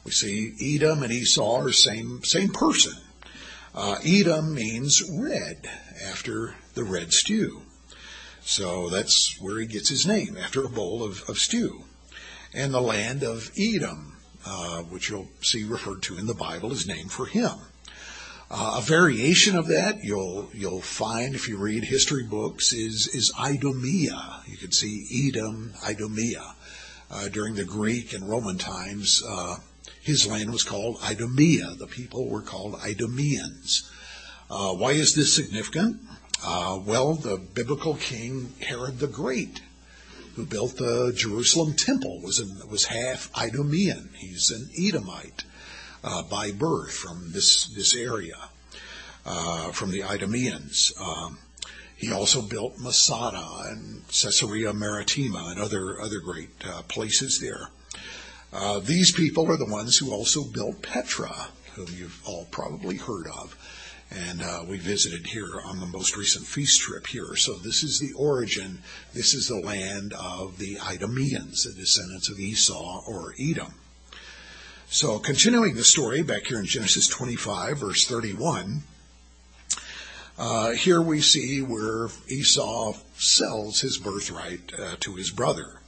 we see Edom and Esau are same same person. Uh, Edom means red, after the red stew. So that's where he gets his name, after a bowl of, of stew. And the land of Edom, uh, which you'll see referred to in the Bible, is named for him. Uh, a variation of that you'll you'll find if you read history books is is Idumea. You can see Edom, Idumea. Uh, during the Greek and Roman times, uh, his land was called Idumea. The people were called Idumeans. Uh, why is this significant? Uh, well, the biblical king Herod the Great, who built the Jerusalem temple, was in, was half Idumean. He's an Edomite uh, by birth from this this area, uh, from the Idumeans. Um, he also built Masada and Caesarea Maritima and other other great uh, places there. Uh, these people are the ones who also built Petra, whom you've all probably heard of. And uh, we visited here on the most recent feast trip here. So this is the origin. This is the land of the Idumeans, the descendants of Esau or Edom. So continuing the story back here in Genesis 25, verse 31, uh, here we see where Esau sells his birthright uh, to his brother.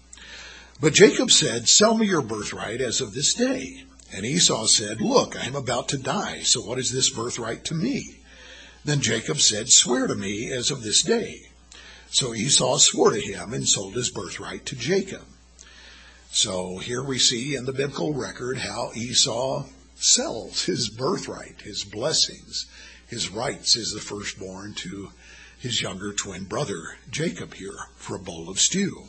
But Jacob said, Sell me your birthright as of this day. And Esau said, Look, I am about to die, so what is this birthright to me? Then Jacob said, Swear to me as of this day. So Esau swore to him and sold his birthright to Jacob. So here we see in the biblical record how Esau sells his birthright, his blessings, his rights as the firstborn to his younger twin brother, Jacob, here for a bowl of stew.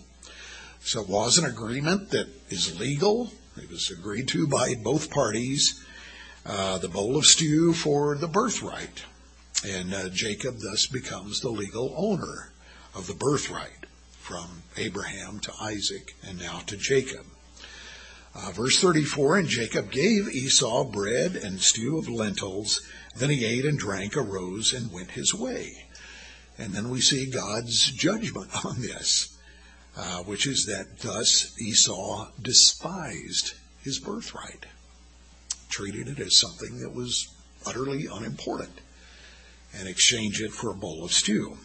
So it was an agreement that is legal. It was agreed to by both parties. Uh, the bowl of stew for the birthright. And uh, Jacob thus becomes the legal owner of the birthright from Abraham to Isaac and now to Jacob. Uh, verse 34 And Jacob gave Esau bread and stew of lentils. Then he ate and drank, arose, and went his way. And then we see God's judgment on this. uh, which is that thus Esau despised his birthright, treated it as something that was utterly unimportant, and exchanged it for a bowl of stew.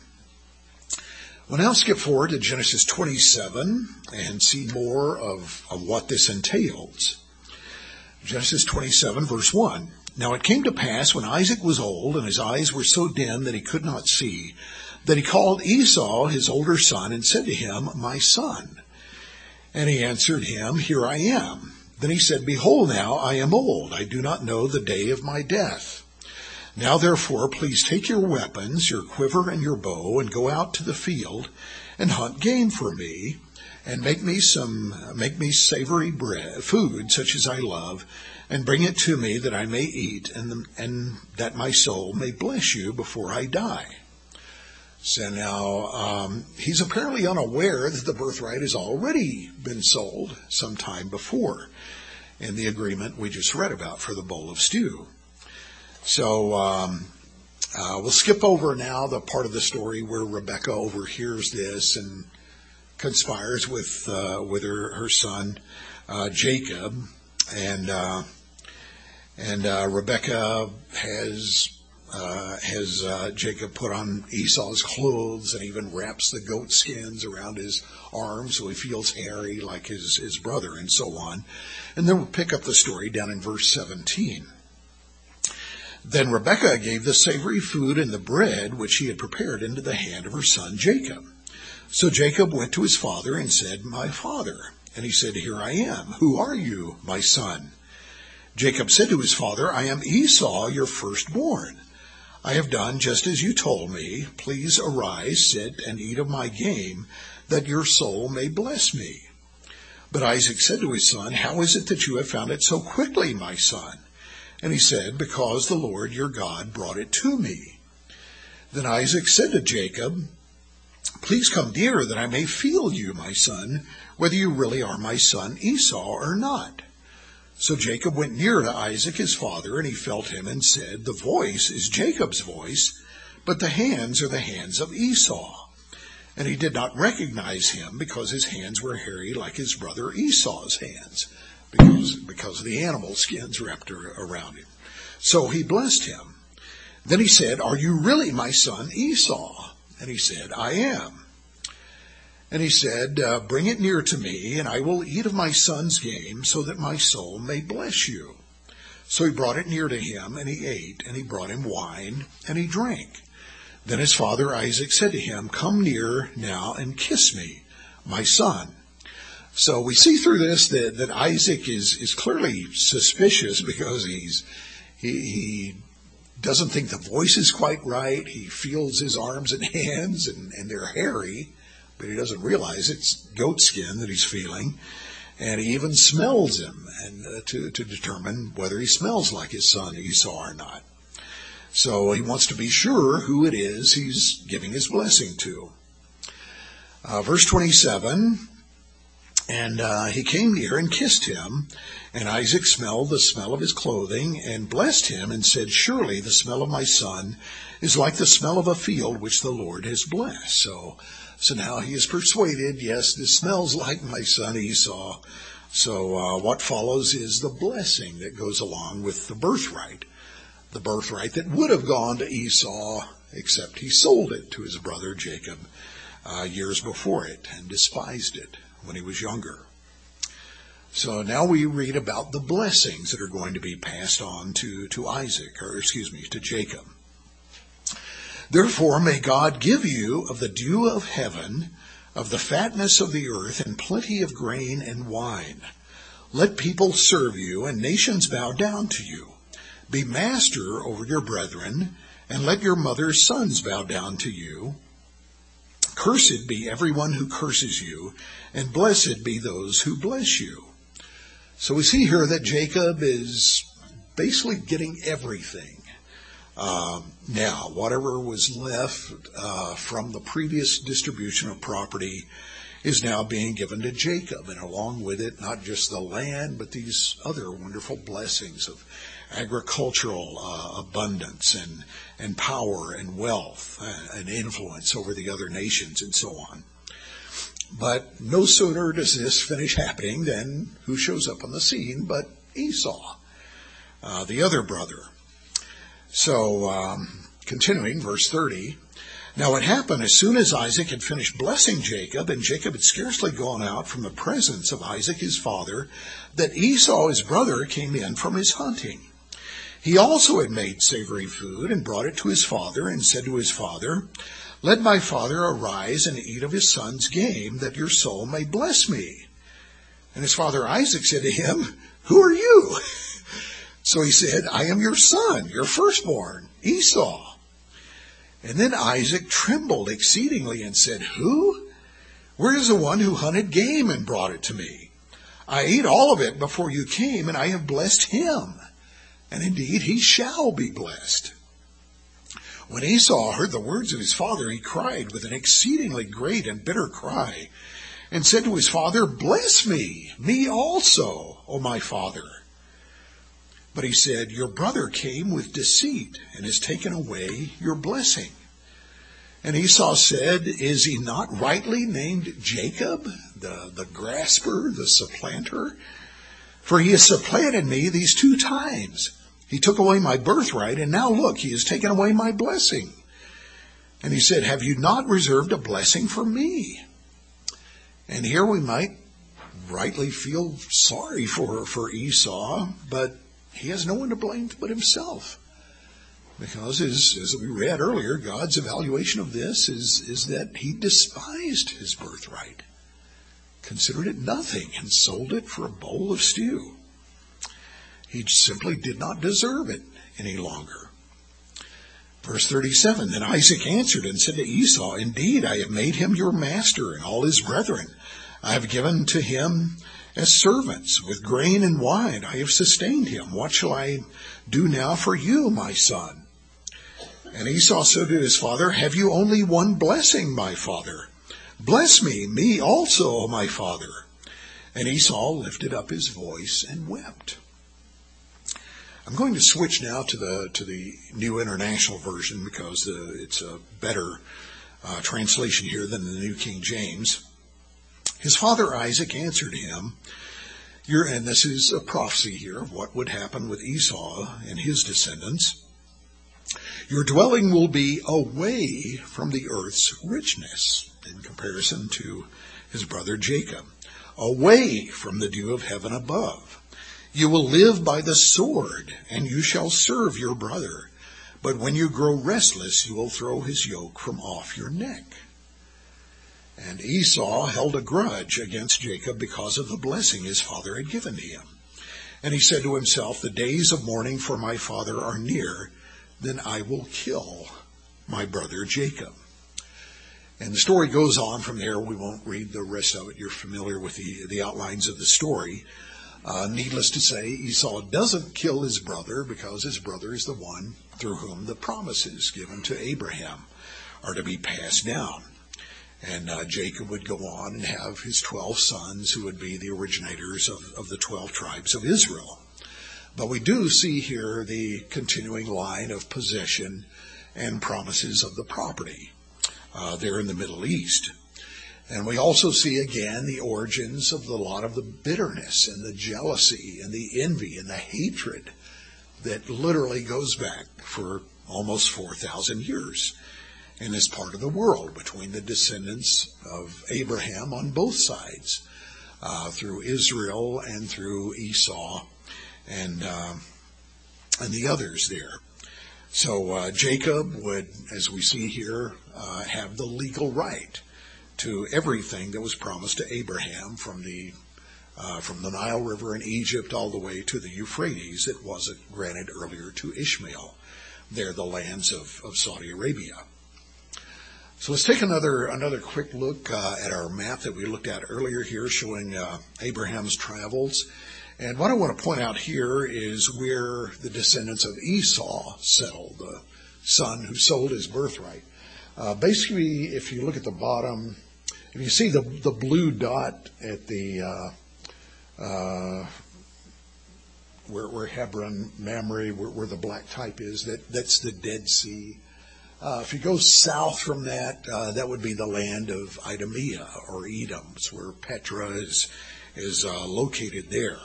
We'll now skip forward to Genesis 27 and see more of, of what this entails. Genesis 27, verse 1. Now it came to pass when Isaac was old and his eyes were so dim that he could not see, that he called Esau his older son and said to him, My son. And he answered him, Here I am. Then he said, Behold now, I am old. I do not know the day of my death. Now therefore, please take your weapons, your quiver and your bow, and go out to the field and hunt game for me, and make me some, make me savory bread, food such as I love, and bring it to me that I may eat, and, the, and that my soul may bless you before I die. So now um, he's apparently unaware that the birthright has already been sold some time before in the agreement we just read about for the bowl of stew. So um, uh, we'll skip over now the part of the story where Rebecca overhears this and conspires with uh, with her, her son uh, Jacob, and uh, and uh, Rebecca has uh, has Jacob put on Esau's clothes and even wraps the goat skins around his arms so he feels hairy like his his brother, and so on. And then we'll pick up the story down in verse 17. Then Rebekah gave the savory food and the bread which she had prepared into the hand of her son Jacob. So Jacob went to his father and said, My father. And he said, Here I am. Who are you, my son? Jacob said to his father, I am Esau, your firstborn. I have done just as you told me. Please arise, sit, and eat of my game, that your soul may bless me. But Isaac said to his son, How is it that you have found it so quickly, my son? And he said, Because the Lord your God brought it to me. Then Isaac said to Jacob, Please come near that I may feel you, my son, whether you really are my son Esau or not. So Jacob went near to Isaac his father, and he felt him and said, The voice is Jacob's voice, but the hands are the hands of Esau. And he did not recognize him because his hands were hairy like his brother Esau's hands because, the animal skins wrapped around him. So he blessed him. Then he said, Are you really my son Esau? And he said, I am. And he said, uh, Bring it near to me, and I will eat of my son's game, so that my soul may bless you. So he brought it near to him, and he ate, and he brought him wine, and he drank. Then his father Isaac said to him, Come near now and kiss me, my son. So we see through this that, that Isaac is, is clearly suspicious because he's, he, he doesn't think the voice is quite right. He feels his arms and hands and, and they're hairy, but he doesn't realize it's goat skin that he's feeling. And he even smells him and uh, to, to determine whether he smells like his son Esau or not. So he wants to be sure who it is he's giving his blessing to. Uh, verse 27 and uh, he came near and kissed him. And Isaac smelled the smell of his clothing and blessed him and said, Surely the smell of my son is like the smell of a field which the Lord has blessed. So, so now he is persuaded, yes, this smells like my son Esau. So uh, what follows is the blessing that goes along with the birthright. The birthright that would have gone to Esau, except he sold it to his brother Jacob uh, years before it and despised it when he was younger. So now we read about the blessings that are going to be passed on to, to Isaac, or excuse me, to Jacob. Therefore may God give you of the dew of heaven, of the fatness of the earth, and plenty of grain and wine. Let people serve you, and nations bow down to you. Be master over your brethren, and let your mother's sons bow down to you. Cursed be everyone who curses you, and blessed be those who bless you. So we see here that Jacob is basically getting everything. Uh, now, whatever was left uh, from the previous distribution of property is now being given to Jacob, and along with it, not just the land, but these other wonderful blessings of agricultural uh, abundance and, and power and wealth uh, and influence over the other nations and so on. But no sooner does this finish happening than who shows up on the scene but Esau, uh, the other brother. So, um, continuing, verse 30. Now it happened as soon as Isaac had finished blessing Jacob, and Jacob had scarcely gone out from the presence of Isaac his father, that Esau his brother came in from his hunting. He also had made savory food and brought it to his father, and said to his father, Let my father arise and eat of his son's game, that your soul may bless me. And his father Isaac said to him, Who are you? So he said, I am your son, your firstborn, Esau. And then Isaac trembled exceedingly and said, Who? Where is the one who hunted game and brought it to me? I ate all of it before you came, and I have blessed him. And indeed, he shall be blessed. When Esau heard the words of his father, he cried with an exceedingly great and bitter cry, and said to his father, Bless me, me also, O my father. But he said, Your brother came with deceit and has taken away your blessing. And Esau said, Is he not rightly named Jacob, the, the grasper, the supplanter? For he has supplanted me these two times. He took away my birthright, and now look, he has taken away my blessing. And he said, Have you not reserved a blessing for me? And here we might rightly feel sorry for, for Esau, but he has no one to blame but himself. Because as, as we read earlier, God's evaluation of this is, is that he despised his birthright, considered it nothing, and sold it for a bowl of stew. He simply did not deserve it any longer. Verse 37, Then Isaac answered and said to Esau, Indeed, I have made him your master and all his brethren. I have given to him as servants with grain and wine. I have sustained him. What shall I do now for you, my son? And Esau said to his father, Have you only one blessing, my father? Bless me, me also, my father. And Esau lifted up his voice and wept. I'm going to switch now to the to the New International Version because the, it's a better uh, translation here than the New King James. His father Isaac answered him, You're, and this is a prophecy here of what would happen with Esau and his descendants. Your dwelling will be away from the earth's richness in comparison to his brother Jacob, away from the dew of heaven above. You will live by the sword, and you shall serve your brother. But when you grow restless, you will throw his yoke from off your neck. And Esau held a grudge against Jacob because of the blessing his father had given to him. And he said to himself, The days of mourning for my father are near, then I will kill my brother Jacob. And the story goes on from there. We won't read the rest of it. You're familiar with the, the outlines of the story. Uh, needless to say, Esau doesn't kill his brother because his brother is the one through whom the promises given to Abraham are to be passed down. And uh, Jacob would go on and have his 12 sons who would be the originators of, of the 12 tribes of Israel. But we do see here the continuing line of possession and promises of the property uh, there in the Middle East. And we also see again the origins of a lot of the bitterness and the jealousy and the envy and the hatred that literally goes back for almost 4,000 years and is part of the world between the descendants of Abraham on both sides, uh, through Israel and through Esau and uh, and the others there. So uh, Jacob would, as we see here, uh, have the legal right to everything that was promised to Abraham from the uh, from the Nile River in Egypt all the way to the Euphrates that wasn't granted earlier to Ishmael. They're the lands of, of Saudi Arabia. So let's take another another quick look uh, at our map that we looked at earlier here, showing uh, Abraham's travels. And what I want to point out here is where the descendants of Esau settled, the son who sold his birthright. Uh, basically, if you look at the bottom, if you see the the blue dot at the uh, uh, where, where Hebron, Mamre, where, where the black type is, that that's the Dead Sea Uh, if you go south from that, uh, that would be the land of Idumea or Edom. It's where Petra is, is uh, located there.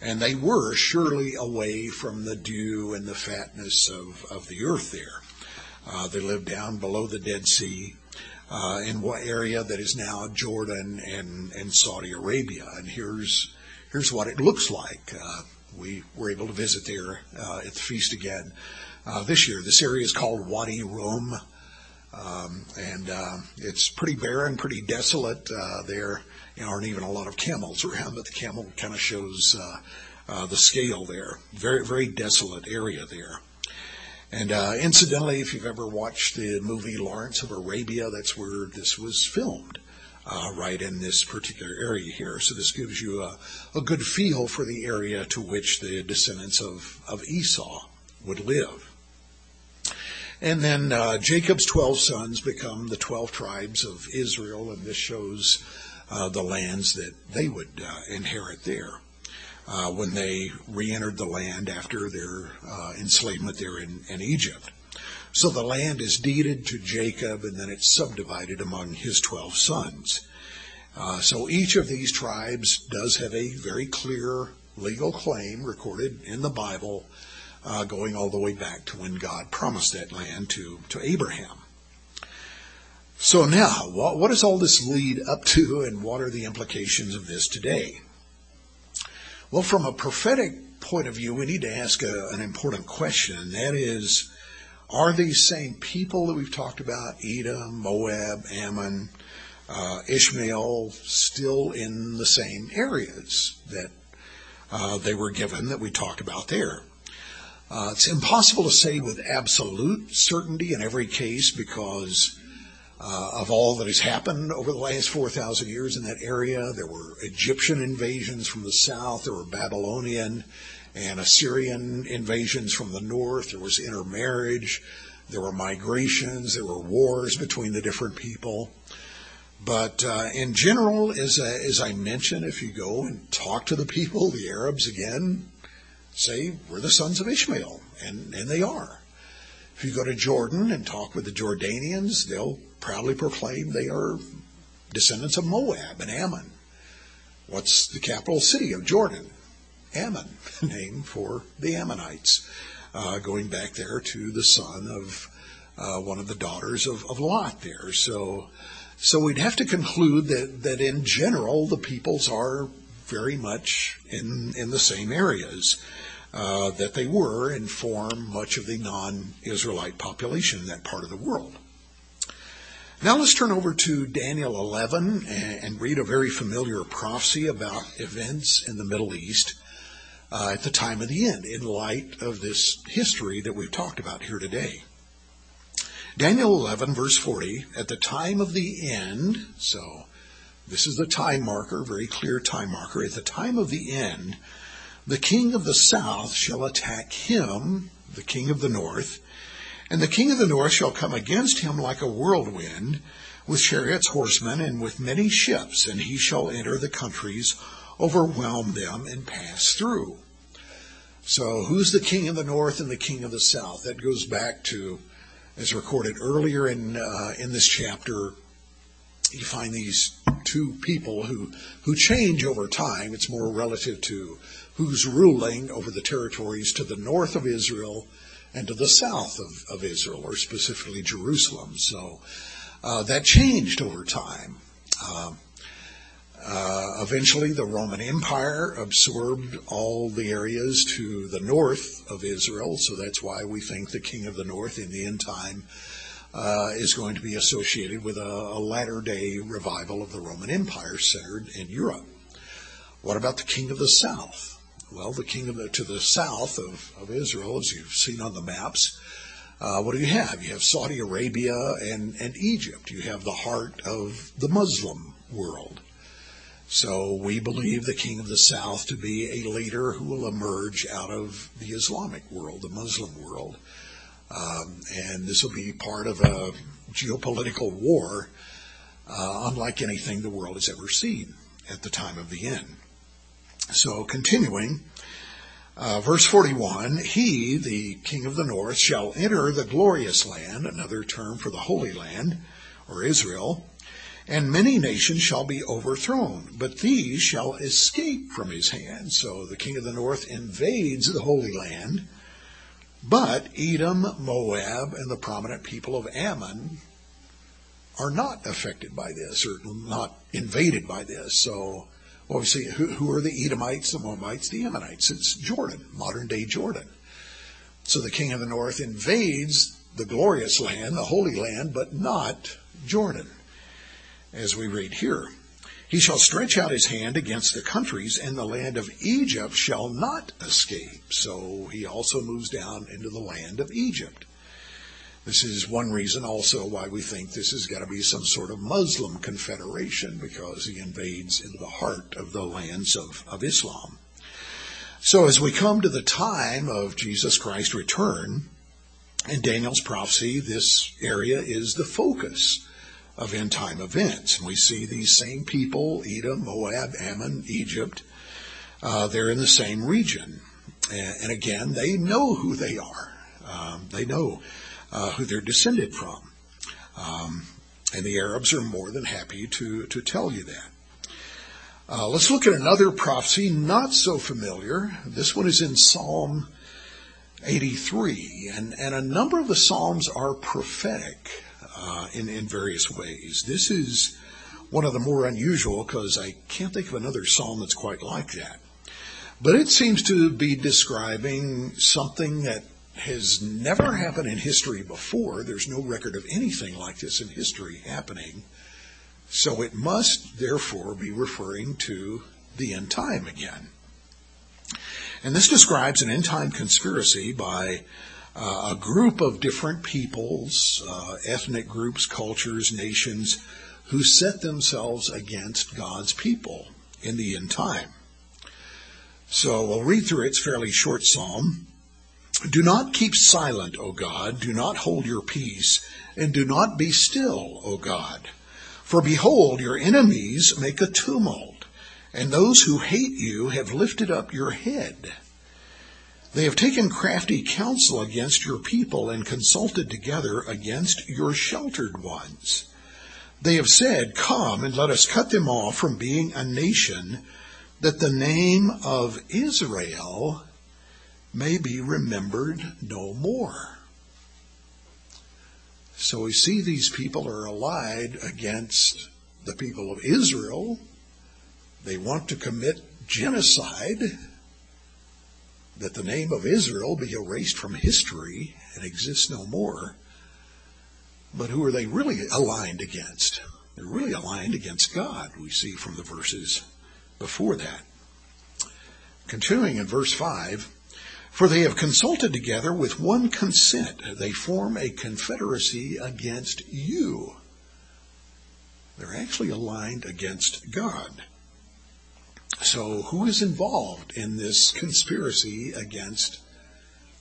And they were surely away from the dew and the fatness of, of the earth there. Uh, they lived down below the Dead Sea uh, in what area that is now Jordan and, and Saudi Arabia. And here's, here's what it looks like. Uh, we were able to visit there uh, at the feast again uh, this year. This area is called Wadi Rum. Um, and uh, it's pretty barren, pretty desolate. Uh, there aren't even a lot of camels around, but the camel kind of shows the scale there. Very, very desolate area there. And uh, incidentally, if you've ever watched the movie Lawrence of Arabia, that's where this was filmed, uh, right in this particular area here. So this gives you a, a good feel for the area to which the descendants of, of Esau would live. And then uh, Jacob's 12 sons become the 12 tribes of Israel, and this shows uh, the lands that they would uh, inherit there uh, when they re entered the land after their uh, enslavement there in, in Egypt. So the land is deeded to Jacob, and then it's subdivided among his 12 sons. Uh, so each of these tribes does have a very clear legal claim recorded in the Bible uh, going all the way back to when God promised that land to, to Abraham. So now, what, what does all this lead up to, and what are the implications of this today? Well, from a prophetic point of view, we need to ask a, an important question, and that is, are these same people that we've talked about, Edom, Moab, Ammon, uh, Ishmael, still in the same areas that uh, they were given that we talked about there? Uh, it's impossible to say with absolute certainty in every case because uh, of all that has happened over the last 4,000 years in that area. There were Egyptian invasions from the south, there were Babylonian and Assyrian invasions from the north, there was intermarriage, there were migrations, there were wars between the different people. But uh, in general, as, as I mentioned, if you go and talk to the people, the Arabs again, say, we're the sons of Ishmael, and, and they are. If you go to Jordan and talk with the Jordanians, they'll proudly proclaim they are descendants of Moab and Amman. What's the capital city of Jordan? Ammon, named for the Ammonites, uh, going back there to the son of uh, one of the daughters of, of Lot there. So, so we'd have to conclude that, that in general the peoples are very much in, in the same areas uh, that they were and form much of the non Israelite population in that part of the world. Now let's turn over to Daniel 11 and, read a very familiar prophecy about events in the Middle East uh, at the time of the end in light of this history that we've talked about here today. Daniel 11, verse 40, at the time of the end, so this is the time marker, very clear time marker. At the time of the end, the king of the south shall attack him, the king of the north, and the king of the north shall come against him like a whirlwind, with chariots, horsemen, and with many ships, and he shall enter the countries, overwhelm them, and pass through. So, who's the king of the north and the king of the south? That goes back to, as recorded earlier in uh, in this chapter, you find these two people who who change over time. It's more relative to who's ruling over the territories to the north of Israel and to the south of, of Israel, or specifically Jerusalem. So uh, that changed over time. Uh, uh, eventually, the Roman Empire absorbed all the areas to the north of Israel, so that's why we think the king of the north in the end time uh, is going to be associated with a, a latter day revival of the Roman Empire centered in Europe. What about the king of the south? Well, the kingdom to the south of, of Israel, as you've seen on the maps, uh, what do you have? You have Saudi Arabia and, and Egypt. You have the heart of the Muslim world. So we believe the king of the south to be a leader who will emerge out of the Islamic world, the Muslim world. Um, and this will be part of a geopolitical war uh, unlike anything the world has ever seen at the time of the end. So, continuing, Uh, verse 41 He, the king of the north, shall enter the glorious land, another term for the Holy Land, or Israel, and many nations shall be overthrown, but these shall escape from his hand. So the king of the north invades the Holy Land, but Edom, Moab, and the prominent people of Ammon are not affected by this, or not invaded by this. So Obviously, who, who are the Edomites, the Moabites, the Ammonites? It's Jordan, modern day Jordan. So the king of the north invades the glorious land, the holy land, but not Jordan, as we read here. He shall stretch out his hand against the countries, and the land of Egypt shall not escape. So he also moves down into the land of Egypt. This is one reason also why we think this has got to be some sort of Muslim confederation because he invades into the heart of the lands of, of Islam. So as we come to the time of Jesus Christ's return, in Daniel's prophecy, this area is the focus of end time events. And we see these same people, Edom, Moab, Ammon, Egypt, uh, they're in the same region. And, and, again, they know who they are. Um, they know uh, who they're descended from. Um, and the Arabs are more than happy to, to tell you that. Uh, let's look at another prophecy, not so familiar. This one is in Psalm 83, and, and a number of the Psalms are prophetic uh, in, in various ways. This is one of the more unusual because I can't think of another Psalm that's quite like that. But it seems to be describing something that has never happened in history before. There's no record of anything like this in history happening. So it must therefore be referring to the end time again. And this describes an end time conspiracy by uh, a group of different peoples, uh, ethnic groups, cultures, nations, who set themselves against God's people in the end time. So we'll read through it. its fairly short psalm. Do not keep silent, O God. Do not hold your peace, and do not be still, O God. For behold, your enemies make a tumult, and those who hate you have lifted up your head. They have taken crafty counsel against your people and consulted together against your sheltered ones. They have said, Come and let us cut them off from being a nation, that the name of Israel may be remembered no more. So we see these people are allied against the people of Israel. They want to commit genocide, that the name of Israel be erased from history and exist no more. But who are they really aligned against? They're really aligned against God, we see from the verses before that. Continuing in verse 5, for they have consulted together with one consent. They form a confederacy against you. They're actually aligned against God. So, who is involved in this conspiracy against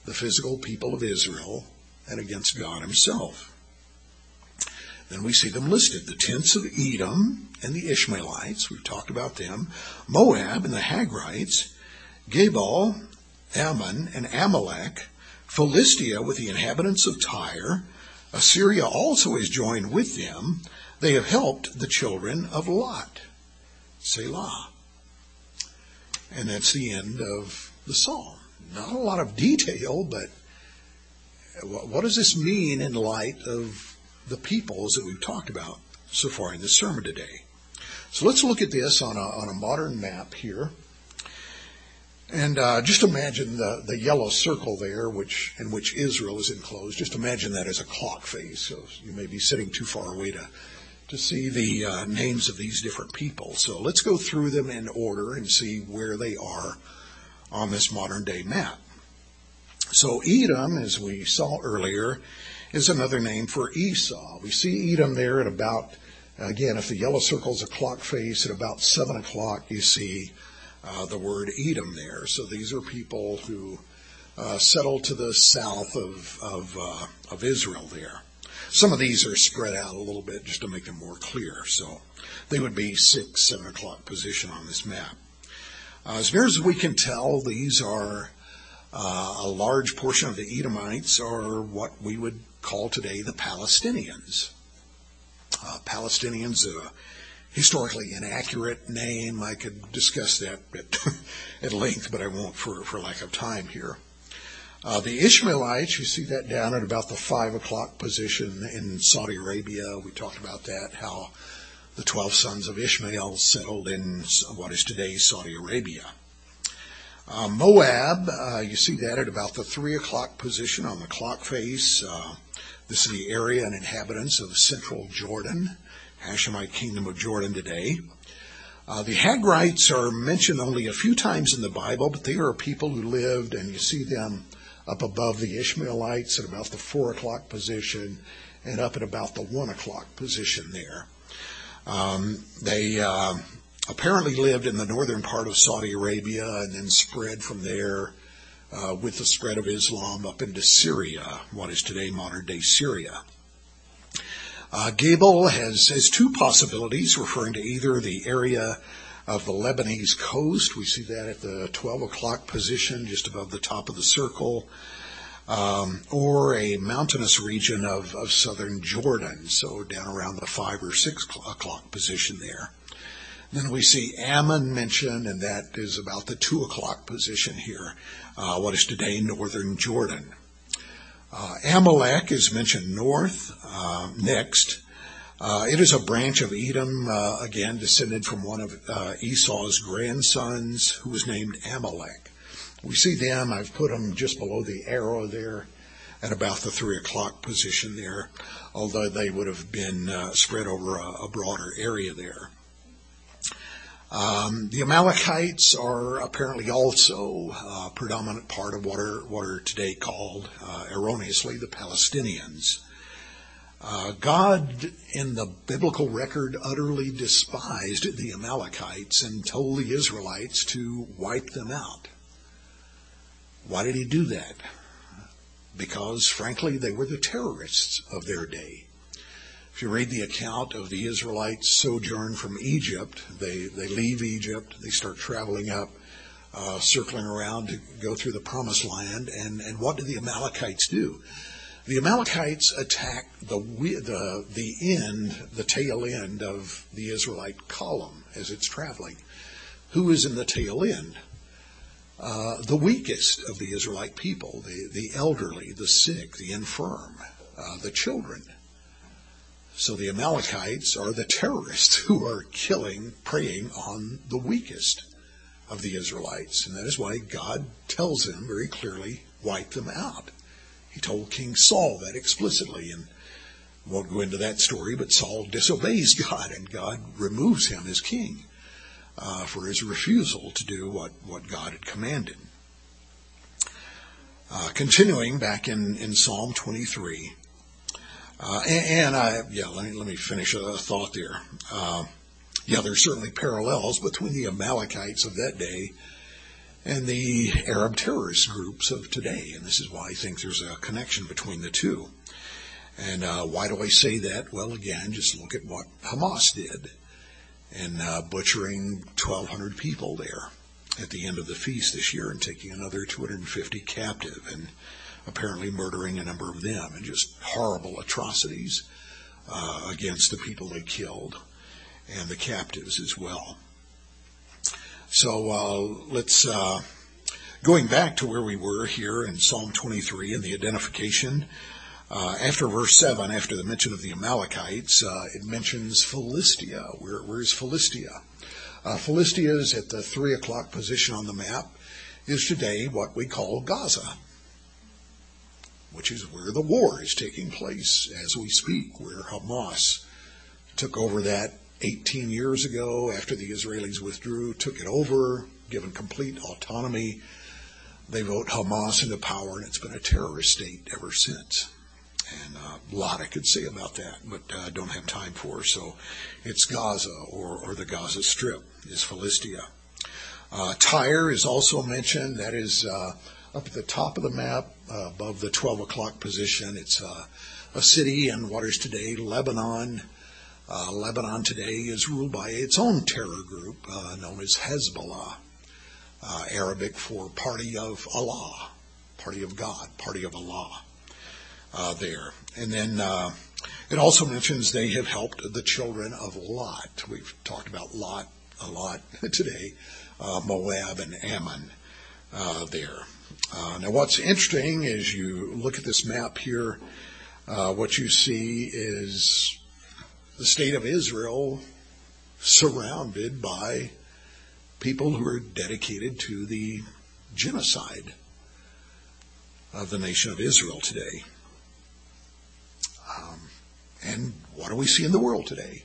the physical people of Israel and against God Himself? Then we see them listed the tents of Edom and the Ishmaelites, we've talked about them, Moab and the Hagrites, Gebal Ammon and Amalek, Philistia with the inhabitants of Tyre, Assyria also is joined with them. They have helped the children of Lot. Selah. And that's the end of the psalm. Not a lot of detail, but what does this mean in light of the peoples that we've talked about so far in this sermon today? So let's look at this on a, on a modern map here. And uh, just imagine the, the yellow circle there, which in which Israel is enclosed. Just imagine that as a clock face. So you may be sitting too far away to to see the uh, names of these different people. So let's go through them in order and see where they are on this modern day map. So Edom, as we saw earlier, is another name for Esau. We see Edom there at about, again, if the yellow circle is a clock face, at about 7 o'clock you see the word Edom there. So these are people who uh, settled to the south of of, uh, of Israel there. Some of these are spread out a little bit just to make them more clear. So they would be six, seven o'clock position on this map. Uh, as near as we can tell, these are Uh, a large portion of the Edomites are what we would call today the Palestinians. Uh, Palestinians, historically inaccurate name. I could discuss that at, at length, but I won't for, for lack of time here. Uh, the Ishmaelites, you see that down at about the five o'clock position in Saudi Arabia. We talked about that, how the 12 sons of Ishmael settled in what is today Saudi Arabia. Uh, Moab, uh, you see that at about the 3 o'clock position on the clock face. Uh, this is the area and inhabitants of central Jordan, Hashemite kingdom of Jordan today. Uh, the Hagrites are mentioned only a few times in the Bible, but they are people who lived, and you see them up above the Ishmaelites at about the 4 o'clock position and up at about the 1 o'clock position there. Um, they uh, apparently lived in the northern part of Saudi Arabia and then spread from there uh, with the spread of Islam up into Syria, what is today modern day Syria. Uh, Gebal has, has two possibilities, referring to either the area of the Lebanese coast. We see that at the 12 o'clock position, just above the top of the circle, um, or a mountainous region of, of southern Jordan, so down around the 5 or 6 o'clock position there. Then we see Ammon mentioned, and that is about the 2 o'clock position here, uh, what is today northern Jordan. Uh, Amalek is mentioned north, uh, next. Uh, it is a branch of Edom, uh, again descended from one of uh, Esau's grandsons, who was named Amalek. We see them, I've put them just below the arrow there at about the three o'clock position there, although they would have been uh, spread over a, a, broader area there. Um, the Amalekites are apparently also a predominant part of what are, what are today called uh, erroneously the Palestinians. Uh, God, in the biblical record, utterly despised the Amalekites and told the Israelites to wipe them out. Why did he do that? Because, frankly, they were the terrorists of their day. If you read the account of the Israelites' sojourn from Egypt, they, they leave Egypt, they start traveling up, uh, circling around to go through the promised land, and, and what do the Amalekites do? The Amalekites attack the, the, the end, the tail end of the Israelite column as it's traveling. Who is in the tail end? Uh, the weakest of the Israelite people, the, the elderly, the sick, the infirm, uh, the children. So the Amalekites are the terrorists who are killing, preying on the weakest of the Israelites. And that is why God tells them very clearly, wipe them out. He told King Saul that explicitly, and won't go into that story, but Saul disobeys God, and God removes him as king uh, for his refusal to do what, what God had commanded. Uh, continuing back in, in Psalm 23, uh, and, and, I, yeah, let me, let me finish a thought there. Uh, yeah, there's certainly parallels between the Amalekites of that day and the Arab terrorist groups of today, and this is why I think there's a connection between the two. And uh, why do I say that? Well, again, just look at what Hamas did in uh, butchering 1,200 people there at the end of the feast this year and taking another 250 captive and apparently murdering a number of them and just horrible atrocities uh, against the people they killed and the captives as well. So uh, let's, uh, going back to where we were here in Psalm 23 and the identification uh, after verse 7, after the mention of the Amalekites, uh, it mentions Philistia. Where, where's Philistia? Uh, Philistia is at the 3 o'clock position on the map, is today what we call Gaza, which is where the war is taking place as we speak, where Hamas took over that 18 years ago after the Israelis withdrew, took it over, given complete autonomy. They vote Hamas into power, and it's been a terrorist state ever since. And uh, a lot I could say about that, but I uh, don't have time for. So it's Gaza or, or the Gaza Strip is Philistia. Uh, Tyre is also mentioned. That is uh, up at the top of the map above the 12 o'clock position. It's uh, a city in what is today Lebanon. Lebanon today is ruled by its own terror group known as Hezbollah, Arabic for Party of Allah. party of God, party of Allah uh, there. And then uh, it also mentions they have helped the children of Lot. We've talked about Lot a lot today, uh, Moab and Ammon uh, there. Uh, now, what's interesting is you look at this map here, uh, what you see is the state of Israel surrounded by people who are dedicated to the genocide of the nation of Israel today. Um, and what do we see in the world today?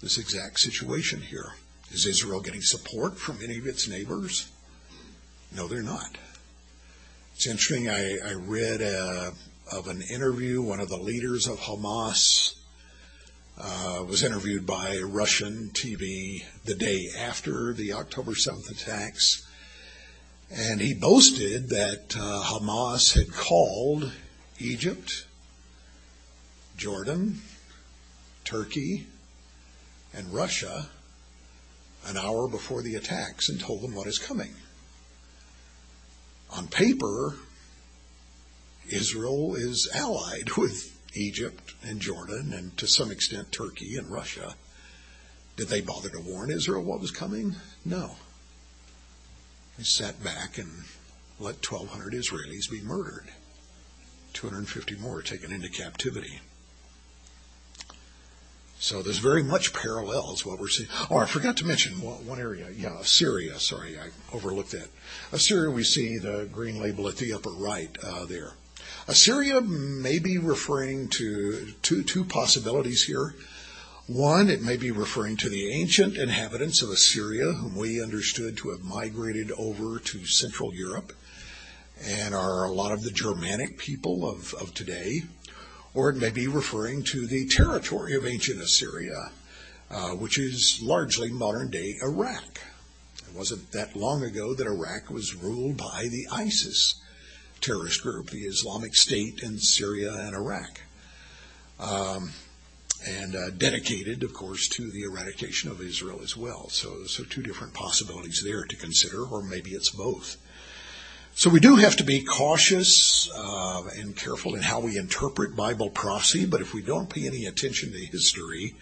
This exact situation here. Is Israel getting support from any of its neighbors? No, they're not. It's interesting. I, I read uh, of an interview. One of the leaders of Hamas uh, was interviewed by Russian TV the day after the October 7th attacks. And he boasted that uh, Hamas had called Egypt, Jordan, Turkey, and Russia an hour before the attacks and told them what is coming. On paper, Israel is allied with Egypt and Jordan and to some extent Turkey and Russia. Did they bother to warn Israel what was coming? No. They sat back and let 1,200 Israelis be murdered. 250 more taken into captivity. So there's very much parallels what we're seeing. Oh, I forgot to mention one, area. Yeah, Assyria. Sorry, I overlooked that. Assyria, we see the green label at the upper right uh, there. Assyria may be referring to two, two possibilities here. One, it may be referring to the ancient inhabitants of Assyria, whom we understood to have migrated over to Central Europe and are a lot of the Germanic people of, of today or it may be referring to the territory of ancient Assyria, uh, which is largely modern day Iraq. It wasn't that long ago that Iraq was ruled by the ISIS terrorist group, the Islamic State in Syria and Iraq. Um, and uh, dedicated, of course, to the eradication of Israel as well. So, so two different possibilities there to consider, or maybe it's both. So we do have to be cautious uh, and careful in how we interpret Bible prophecy, but if we don't pay any attention to history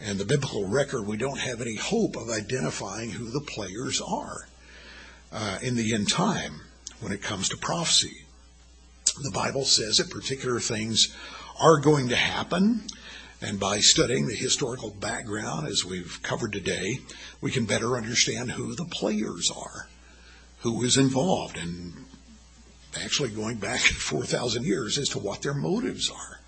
and the biblical record, we don't have any hope of identifying who the players are uh, in the end time when it comes to prophecy. The Bible says that particular things are going to happen, and by studying the historical background, as we've covered today, we can better understand who the players are who is involved and actually going back 4,000 years as to what their motives are.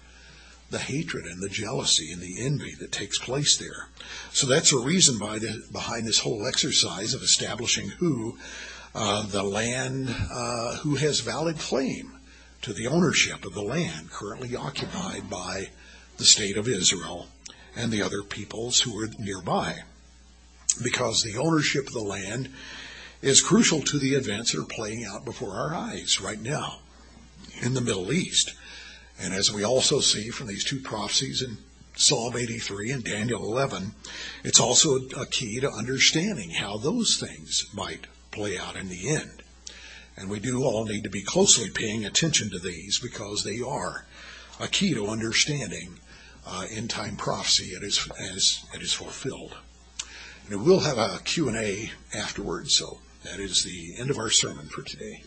The hatred and the jealousy and the envy that takes place there. So that's a reason the, behind this whole exercise of establishing who uh, the land, uh, who has valid claim to the ownership of the land currently occupied by the state of Israel and the other peoples who are nearby. Because the ownership of the land is crucial to the events that are playing out before our eyes right now in the Middle East. And as we also see from these two prophecies in Psalm 83 and Daniel 11, it's also a key to understanding how those things might play out in the end. And we do all need to be closely paying attention to these because they are a key to understanding uh, end time prophecy as, as it is fulfilled. And we'll have a Q&A afterwards, so that is the end of our sermon for today.